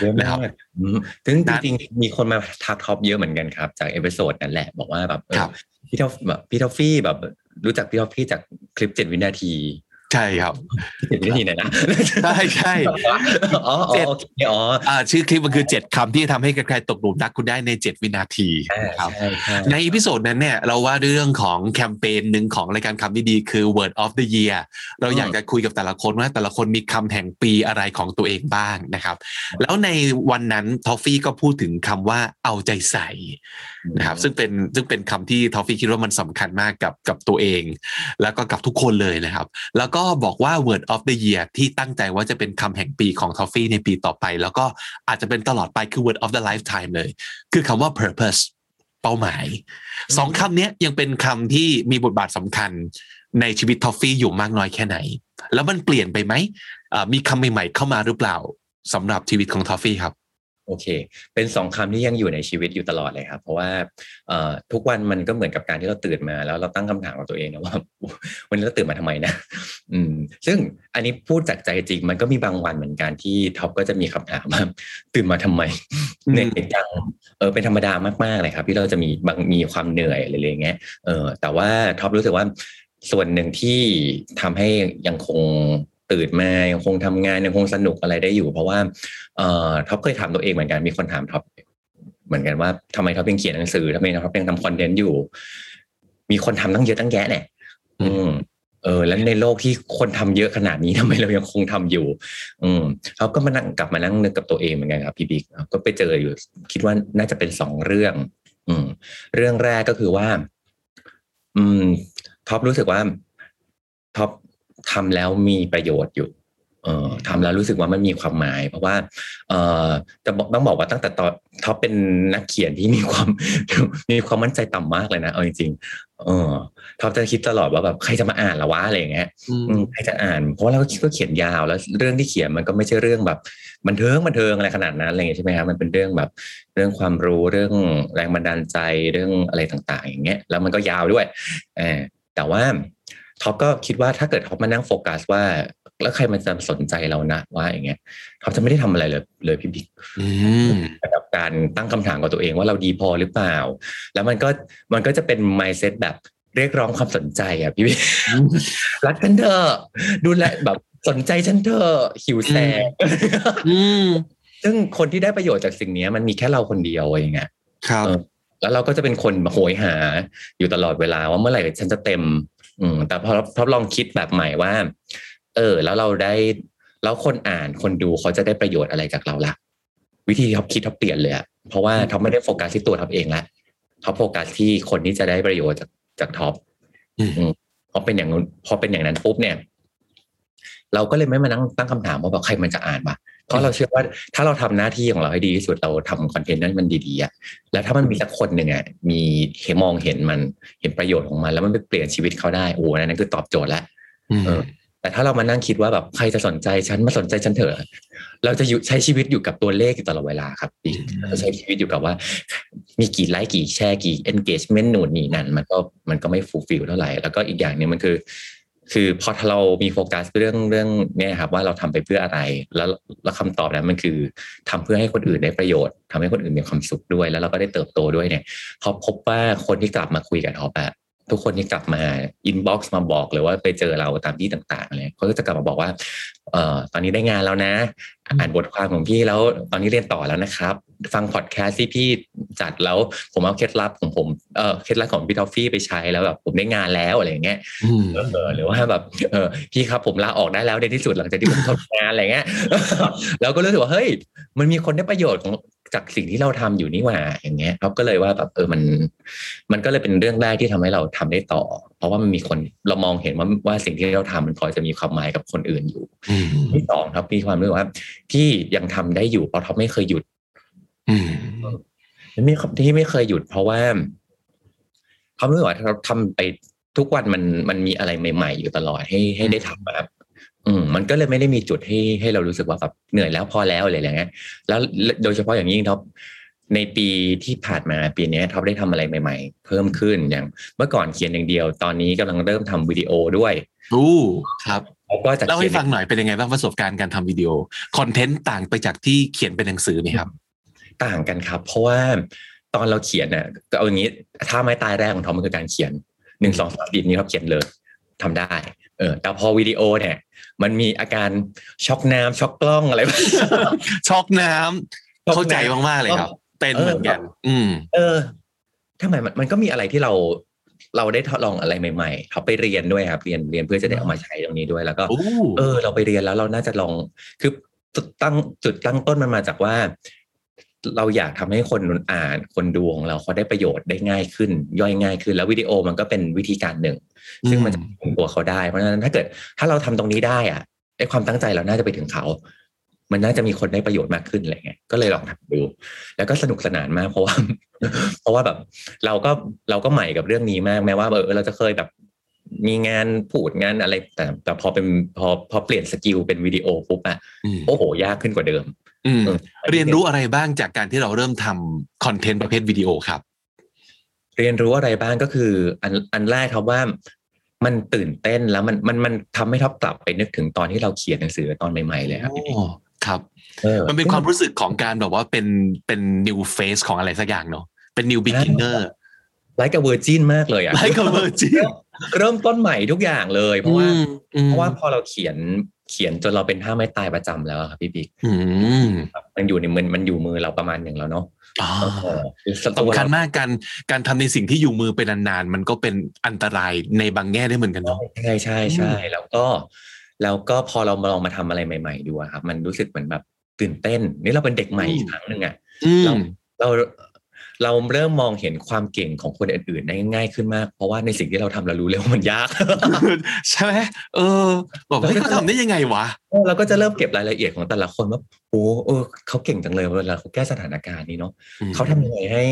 เยอะนะครับมากอืมถึงนะจริงๆมีคนมาทักท็อปเยอะเหมือนกันครับ จาก episode นั่นแหละ บอกว่าแบบเออครับพี่ท็อปแบบพี่ทอฟฟี่แบบรู้จักพี่ทอฟฟี่จากคลิปเจ็ดวินาที ใช่ครับเจ็ดวินาทีเนี่ยนะใช่ใช่อ๋ออ๋อโอเคอ๋ออ่าชื่อคลิปมันคือ7คำที่ทำให้ใครๆตกหลุมรักคุณได้ใน7วินาทีใช่นะครับใช่ใช่ใน episode นั้นเนี่ยเราว่าเรื่องของแคมเปญหนึ่งของรายการคำนี้ดีคือ Word of the Year เราอยากจะคุยกับแต่ละคนว่าแต่ละคนมีคำแห่งปีอะไรของตัวเองบ้างนะครับ แล้วในวันนั้นทอฟฟี่ก็พูดถึงคำว่าเอาใจใส่นะครับซึ่งเป็นซึ่งเป็นคำที่ทอฟฟี่คิดว่ามันสำคัญมากกับกับตัวเอง แล้วก็กับทุกคนเลยนะครับ แล้วก็บอกว่า Word of the Year ที่ตั้งใจว่าจะเป็นคำแห่งปีของทอฟฟี่ในปีต่อไป แล้วก็อาจจะเป็นตลอดไปคือ Word of the Lifetime เลย คือคำว่า purpose เป้าหมายสองคำเนี้ยยังเป็นคำที่มีบทบาทสำคัญในชีวิตทอฟฟี่อยู่มากน้อยแค่ไหน แล้วมันเปลี่ยนไปไหมอ่ามีคำใหม่ๆเข้ามาหรือเปล่าสำหรับชีวิตของทอฟฟี่ครับ โอเค เป็นสองคำที่ยังอยู่ในชีวิตอยู่ตลอดเลยครับ เพราะว่าทุกวันมันก็เหมือนกับการที่เราตื่นมา แล้วเราตั้งคำถามกับตัวเองนะว่าวันนี้เราตื่นมาทำไมนะ อืม ซึ่งอันนี้พูดจากใจจริง มันก็มีบางวันเหมือนกันที่ท็อปก็จะมีคำถามว่าตื่นมาทำไมเหนื่อยจังเออเป็นธรรมดามากๆเลยครับ ที่เราจะมีบางมีความเหนื่อยอะไรอย่างเงี้ยเออแต่ว่าท็อปรู้สึกว่าส่วนหนึ่งที่ทำให้ยังคง ตื่นมายังคงทำงานยังคงสนุกอะไรได้อยู่ เพราะว่าเอ่อท็อปเคยถามตัวเองเหมือนกันมีคนถามท็อปเหมือนกันว่าทำไมท็อปยังเขียนหนังสือทำไมท็อปยังทำคอนเทนต์อยู่ มีคนทำตั้งเยอะตั้งแยะเนี่ยอืมเออแล้วในโลกที่คนทำเยอะขนาดนี้ทำไมเรายังคงทำอยู่ อืมเขาก็มานั่งกลับมานั่งนึกกับตัวเองเหมือนกันครับพี่บิ๊กก็ไปเจออยู่ คิดว่าน่าจะเป็นสองเรื่อง อืม เรื่องแรกก็คือว่า อืมท็อปรู้สึกว่าท็อป ทำแล้วมีประโยชน์อยู่เอ่อทำแล้วรู้สึกว่ามันมีความหมาย เพราะว่า เอ่อจะบอกต้องบอกว่าตั้งแต่ตอนท็อปเป็นนักเขียนที่มีความมีความมั่นใจต่ำมากเลยนะเอาจริงๆเออท็อปจะคิดตลอดว่าแบบใครจะมาอ่านละวะอะไรอย่างเงี้ยอืมใครจะอ่าน เพราะว่าเราก็คิดว่าเขียนยาวแล้วเรื่องที่เขียนมันก็ไม่ใช่เรื่องแบบบันเทิงบันเทิงอะไรขนาดนั้นอะไรอย่างเงี้ยใช่ไหมครับมันเป็นเรื่องแบบเรื่องความรู้เรื่องแรงบันดาลใจเรื่องอะไรต่าง ๆ อย่างเงี้ยแล้วมันก็ยาวด้วยเออแต่ว่า ท็อปก็คิดว่าถ้าเกิดท็อปมานั่งโฟกัสว่า แล้วใครมันจะสนใจเรานะว่าอย่างเงี้ยท็อปจะไม่ได้ทำอะไรเลยเลยพี่บิ๊กอืมกับการตั้งคำถามกับตัวเองว่าเราดีพอหรือเปล่า แล้วมันก็มันก็จะเป็น mindset แบบเรียกร้องความสนใจอะพี่บิ๊กรักฉันเถอะดูแลแบบสนใจฉันเถอะหิวแสงอืมซึ่งคนที่ได้ประโยชน์จากสิ่งเนี้ยมันมีแค่เราคนเดียวเองอะครับเออแล้วเราก็จะเป็นคนโหยหาอยู่ตลอดเวลาว่าเมื่อไหร่ฉันจะเต็ม อืม แต่พอพอลองคิดแบบใหม่ว่า เออ แล้วเราได้ แล้วคนอ่านคนดูเขาจะได้ประโยชน์อะไรจากเราละวิธีท็อปคิดท็อปเปลี่ยนเลยอะเพราะว่าท็อปไม่ได้โฟกัสที่ตัวท็อปเองละท็อปโฟกัสที่คนที่จะได้ประโยชน์จากจากท็อปอืมอืมพอเป็นอย่างนั้นพอเป็นอย่างนั้นปุ๊บเนี่ย เราก็เลยไม่มานั่งตั้งคำถามว่าแบบใครมันจะอ่านปะ เพราะเราเชื่อว่าถ้าเราทำหน้าที่ของเราให้ดีที่สุดเราทำคอนเทนต์นั้นมันดีๆอะแล้วถ้ามันมีสักคนหนึ่งอะมีเห็นมองเห็นมันเห็นประโยชน์ของมัน แล้วมันไปเปลี่ยนชีวิตเขาได้โอ้นั่นคือตอบโจทย์แล้วอืมเออแต่ถ้าเรามานั่งคิดว่าแบบใครจะสนใจฉันมาสนใจฉันเถอะเราจะอยู่ใช้ชีวิตอยู่กับตัวเลขอยู่ตลอดเวลาครับพี่เราจะใช้ชีวิตอยู่กับว่า มีกี่ไลค์กี่แชร์กี่ engagement นู่นนี่นั่นมันก็มันก็ไม่ fulfill เท่าไหร่แล้วก็อีกอย่างหนึงมันคือ คือพอเรามีโฟกัสเรื่องเรื่องเนี่ยครับว่าเราทำไปเพื่ออะไร แล้วแล้วคำตอบนั้นมันคือทำเพื่อให้คนอื่นได้ประโยชน์ทำให้คนอื่นมีความสุขด้วย แล้วเราก็ได้เติบโตด้วยเนี่ยพอพบว่าคนที่กลับมาคุยกับท็อปอะ ทุกคนที่กลับมา inbox มาบอกหรือว่าไปเจอเราตามที่ต่างๆเลยเขาก็จะกลับมาบอกว่า เอ่อตอนนี้ได้งานแล้วนะ อ่านบทความของพี่แล้วตอนนี้เรียนต่อแล้วนะครับ ฟังพอดแคสต์ที่พี่จัดแล้วผมเอาเคล็ดลับของผมเออเคล็ดลับของพี่ทอฟฟี่ไปใช้แล้วแบบผมได้งานแล้วอะไรอย่างเงี้ยอืมเออหรือว่าแบบเออพี่ครับผมลาออกได้แล้วในที่สุดหลังจากที่ผมทำงานอะไรเงี้ยแล้วก็รู้สึกว่าเฮ้ยมันมีคนได้ประโยชน์ของ จากสิ่งที่เราทำอยู่นี่หว่าอย่างเงี้ยเราก็เลยว่าแบบเออมันมันก็เลยเป็นเรื่องแรกที่ทำให้เราทำได้ต่อ เพราะว่ามันมีคนเรามองเห็นว่าว่าสิ่งที่เราทำมันพอจะมีความหมายกับคนอื่นอยู่อืมที่สองครับมีความรู้สึกว่า ที่ยังทำได้อยู่เพราะท็อปไม่เคยหยุด อืมไม่ที่ไม่เคยหยุด เพราะว่าเขารู้สึกว่าเราทำไปทุกวันมันมันมีอะไรใหม่ ๆ อยู่ตลอดให้ให้ได้ทำแบบ อืมมันก็เลยไม่ได้มีจุดให้ให้เรารู้สึกว่าแบบเหนื่อยแล้วพอแล้วอะไรอย่างเงี้ยแล้วโดยเฉพาะอย่างยิ่งท็อปในปีที่ผ่านมาปีนี้ท็อปได้ทำอะไรใหม่ ๆ เพิ่มขึ้นอย่างเมื่อก่อนเขียนอย่างเดียว ตอนนี้กำลังเริ่มทำวิดีโอด้วยอู้ครับแล้วก็จะเล่าให้ขียนฟังหน่อยเป็นยังไงบ้างประสบการณ์การทำวิดีโอ content ต่างไปจากที่เขียนเป็นหนังสือไหมครับ ต่างกันครับ เพราะว่าตอนเราเขียนเนี่ยก็เอาอย่างนี้ถ้าไม้ตายแรกของท็อปมันคือการเขียนหนึ่งสองสามสี่นี้เราเขียนเลยทำได้ เออแต่พอวิดีโอเนี่ย มันมีอาการช็อกน้ำช็อกกล้องอะไรช็อกน้ำเข้าใจมากๆเลยครับ เป็นเหมือนกัน อืม เออทำไมมันมันก็มีอะไรที่เราเราได้ทดลองอะไรใหม่ๆเขาไปเรียนด้วยครับ เรียนเรียนเพื่อจะได้เอามาใช้ตรงนี้ด้วยแล้วก็โอ้เออ เราไปเรียนแล้วเราน่าจะลองคือจุดตั้งจุดตั้งต้นมันมาจากว่า เราอยากทำให้คนอ่านคนดูของเราเขาได้ประโยชน์ได้ง่ายขึ้น ย่อยง่ายขึ้น แล้ววิดีโอมันก็เป็นวิธีการหนึ่ง ซึ่งมันจะถึงตัวเขาได้เพราะฉะนั้นถ้าเกิดถ้าเราทำตรงนี้ได้อะไอ้ความตั้งใจเราน่าจะไปถึงเขา มันน่าจะมีคนได้ประโยชน์มากขึ้นอะไรเงี้ยก็เลยลองทำดู แล้วก็สนุกสนานมากเพราะว่า เพราะว่าแบบ เราก็เราก็ใหม่กับเรื่องนี้มากแม้ว่าเออเราจะเคยแบบมีงานพูดงานอะไรแต่แต่พอเป็นพอพอเปลี่ยน skill เป็นวิดีโอปุ๊บอะอืมโอ้โห ยากขึ้นกว่าเดิม อืมเออเรียนรู้อะไรบ้างจากการที่เราเริ่มทำ content ประเภทวิดีโอครับ เรียนรู้อะไรบ้างก็คืออันอันแรกครับว่ามันตื่นเต้นแล้วมันมันมันทำให้ท็อปกลับไปนึกถึงตอนที่เราเขียนหนังสือตอนใหม่ ๆ เลยครับพี่ปิ๊กโอ้ครับออมันเป็นความรู้สึกของการแบบว่าเป็นเป็น new face ของอะไรสักอย่างเนาะเป็น new beginner ไลค์กับเวอร์จินมากเลยอะ like a virgin เริ่มต้นใหม่ทุกอย่างเลย เพราะว่าอืมอืมเพราะว่าพอเราเขียน เขียนจนเราเป็นท่าไม้ตายประจำแล้วอะครับพี่บิ๊กอืมมันอยู่ในมือมันอยู่มือเราประมาณหนึ่งแล้วเนาะอ๋อเออคือสำคัญมากการการทำในสิ่งที่อยู่มือเป็นนานๆมันก็เป็นอันตรายในบางแง่ได้เหมือนกันเนาะใช่ใช่ใช่แล้วก็ แล้วก็พอเรามาลองมาทำอะไรใหม่ ๆ ดูอะครับ มันรู้สึกเหมือนแบบตื่นเต้น นี่เราเป็นเด็กใหม่อีกครั้งหนึ่งอะอืมเราเรา เราเริ่มมองเห็นความเก่งของคนอื่นๆได้ง่ายขึ้นมาก เพราะว่าในสิ่งที่เราทำเรารู้เลยว่ามันยาก ใช่ไหมเออบอกว่าเฮ้ยเขาทำได้ยังไงวะเราก็จะเริ่มเก็บรายละเอียดของแต่ละคนว่าโอ้เออเขาเก่งจังเลยเวลาเขาแก้สถานการณ์นี้เนาะอืมเขาทำยังไงให้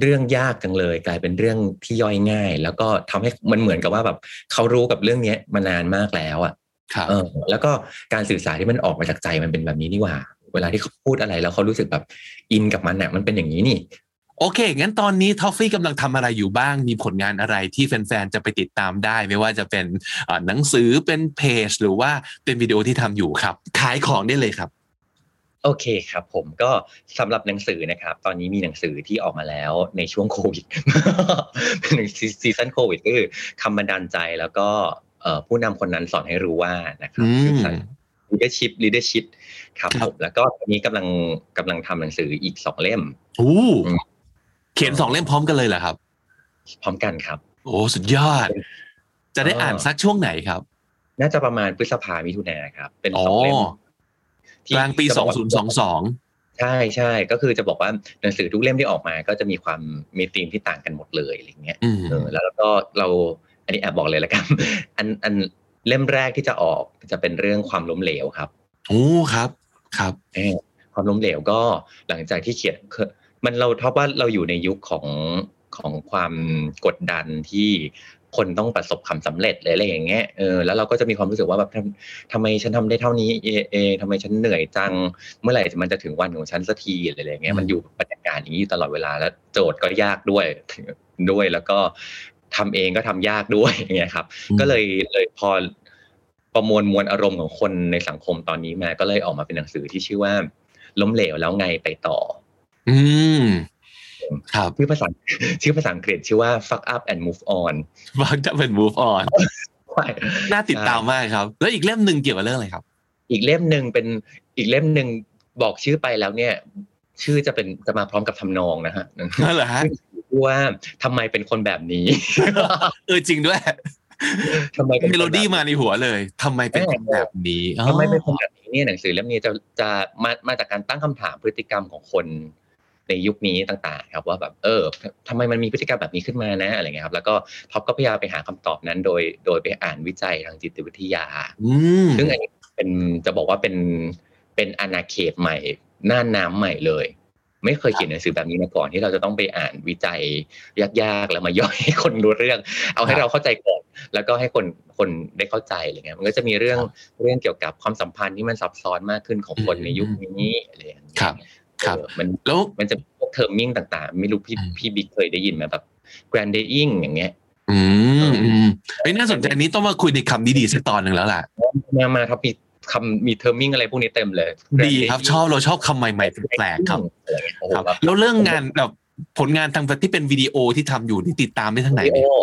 เรื่องยากจังเลย กลายเป็นเรื่องที่ย่อยง่าย แล้วก็ทำให้มันเหมือนกับว่าแบบเขารู้กับเรื่องเนี้ยมานานมากแล้วอะครับเออแล้วก็การสื่อสารที่มันออกมาจากใจมันเป็นแบบนี้นี่หว่า เวลาที่เขาพูดอะไรแล้วเขารู้สึกแบบอินกับมันเนี่ยมันเป็นอย่างนี้นี่ โอเค งั้นตอนนี้ทอฟฟี่กำลังทำอะไรอยู่บ้าง มีผลงานอะไรที่แฟนๆ จะไปติดตามได้ ไม่ว่าจะเป็นเอ่อหนังสือเป็นเพจ หรือว่าเป็นวิดีโอที่ทำอยู่ครับ ขายของได้เลยครับ โอเคครับผมก็สำหรับหนังสือนะครับ ตอนนี้มีหนังสือที่ออกมาแล้วในช่วงโควิดเป็นหนังสือ season โควิดก็คือคำบันดาลใจแล้วก็เอ่อผู้นำคนนั้นสอนให้รู้ว่านะครับอืมคือ leadership leadership ครับครับผมแล้วก็ตอนนี้กำลังกำลังทำหนังสืออีกสองเล่มโอ้อืม เขียนสองเล่มพร้อมกันเลยเหรอครับ พร้อมกันครับ โอ้สุดยอด จะได้อ่านสักช่วงไหนครับ น่าจะประมาณพฤษภามิถุนาครับ เป็นอ๋อสองเล่มที่กลางปีจะบอกว่า2022ใช่ใช่ก็คือจะบอกว่าหนังสือทุกเล่มที่ออกมาก็จะมีความมีธีมที่ต่างกันหมดเลยอะไรเงี้ยอืมเออแล้วก็เราอันนี้แอบบอกเลยละกันอันอันเล่มแรกที่จะออกจะเป็นเรื่องความล้มเหลวครับโอ้ครับครับเออความล้มเหลวก็หลังจากที่เขียนคือ มันเราท็อปว่าเราอยู่ในยุคของของความกดดันที่คนต้องประสบความสำเร็จเลยอะไรอย่างเงี้ย เออ แล้วเราก็จะมีความรู้สึกว่าแบบทำทำไมฉันทำได้เท่านี้ เอเอทำไมฉันเหนื่อยจัง เมื่อไหร่มันจะถึงวันของฉันสักทีอะไรอย่างเงี้ย มันอยู่บรรยากาศอย่างนี้อยู่ตลอดเวลา แล้วโจทย์ก็ยากด้วย ด้วย แล้วก็ทำเองก็ทำยากด้วยอย่างเงี้ยครับอืมก็เลย เลยพอประมวลมวลอารมณ์ของคนในสังคมตอนนี้มา ก็เลยออกมาเป็นหนังสือที่ชื่อว่า ล้มเหลวแล้วไงไปต่อ อืมครับชื่อภาษาชื่อภาษาอังกฤษชื่อว่า fuck up and move on ฟังจะเป็น move on ใช่น่าติดตามมากครับ แล้วอีกเล่มหนึ่งเกี่ยวกับเรื่องอะไรครับ อีกเล่มหนึ่งเป็นอีกเล่มหนึ่งบอกชื่อไปแล้วเนี่ย ชื่อจะเป็นจะมาพร้อมกับทำนองนะฮะนั่นเหรอฮะชื่อว่าทำไมเป็นคนแบบนี้ เออจริงด้วยทำไมเป็นคนเมแบบโลดี้มาในหัวเลยทำไมเป็นคนแบบนี้ทำไมเป็นคนอ๋อแบบนี้เนี่ยหนังสือเล่มนี้จะจะมามาจากการตั้งคำถามพฤติกรรมของคน ในยุคนี้ต่างๆครับว่าแบบเออทำไมมันมีพฤติกรรมแบบนี้ขึ้นมานะอะไรเงี้ยครับแล้วก็ท็อปก็พยายามไปหาคำตอบนั้น โดยโดยไปอ่านวิจัยทางจิตวิทยาอืมซึ่งอันนี้เป็นจะบอกว่าเป็นเป็นอาณาเขตใหม่น่านน้ำใหม่เลย ไม่เคยเขียนหนังสือแบบนี้มาก่อนที่เราจะต้องไปอ่านวิจัยยากๆแล้วมาย่อยให้คนรู้เรื่อง เอาให้เราเข้าใจก่อนแล้วก็ให้คนคนได้เข้าใจอะไรเงี้ยมันก็จะมีเรื่องเรื่องเกี่ยวกับความสัมพันธ์ที่มันซับซ้อนมากขึ้นของคนในยุคนี้อะไรอย่างเงี้ย ครับครับเออมันแล้วมันจะมีพวก terming ต่างๆ ไม่รู้พี่อืมพี่บิ๊กเคยได้ยินไหมแบบ grandaying อย่างเงี้ย อืมอืมเฮ้ยน่าสนใจอันนี้ต้องมาคุยในคำดีๆสักตอนหนึ่งแล้วล่ะมามาครับมีคำมีเทอร์มิ่งอะไรพวกนี้เต็มเลย ดีครับชอบเราชอบคำใหม่ๆแปลกๆครับอะไรเงี้ยโอ้โหครับแบบแล้วเรื่องงานแบบผลงานทางที่เป็นวิดีโอที่ทำอยู่ที่ติดตามได้ทางไหนวิดีเนี่ยโอ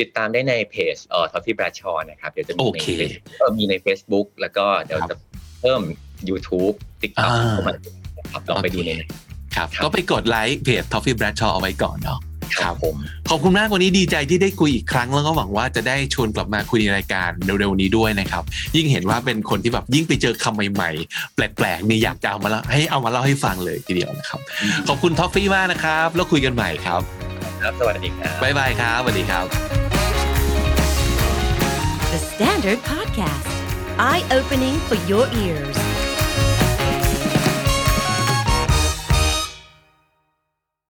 ติดตามได้ในเพจเอ่อทอฟฟี่บราชอนะครับ เดี๋ยวจะมีโอในเคเออมีใน Facebook แล้วก็เดี๋ยวครับจะเพิ่ม YouTube TikTok อ่าเข้ามาครับ ลองไปดูในนั้นครับครับก็ไปกดไลค์เพจ Toffee Bradshaw เอาไว้ก่อนเนาะครับผม ขอบคุณมากวันนี้ดีใจที่ได้คุยอีกครั้งแล้วก็หวังว่าจะได้ชวนกลับมาคุยในรายการเร็วๆนี้ด้วยนะครับ ยิ่งเห็นว่าเป็นคนที่แบบยิ่งไปเจอคำใหม่ๆ แปลกๆนี่อยากจะเอามาเล่าให้เอามาเล่าให้ฟังเลยทีเดียวนะครับ ขอบคุณท้อฟฟี่มากนะครับ แล้วคุยกันใหม่ครับ ครับสวัสดีครับบ๊ายบายครับสวัสดีครับ The Standard Podcast, eye opening for your ears.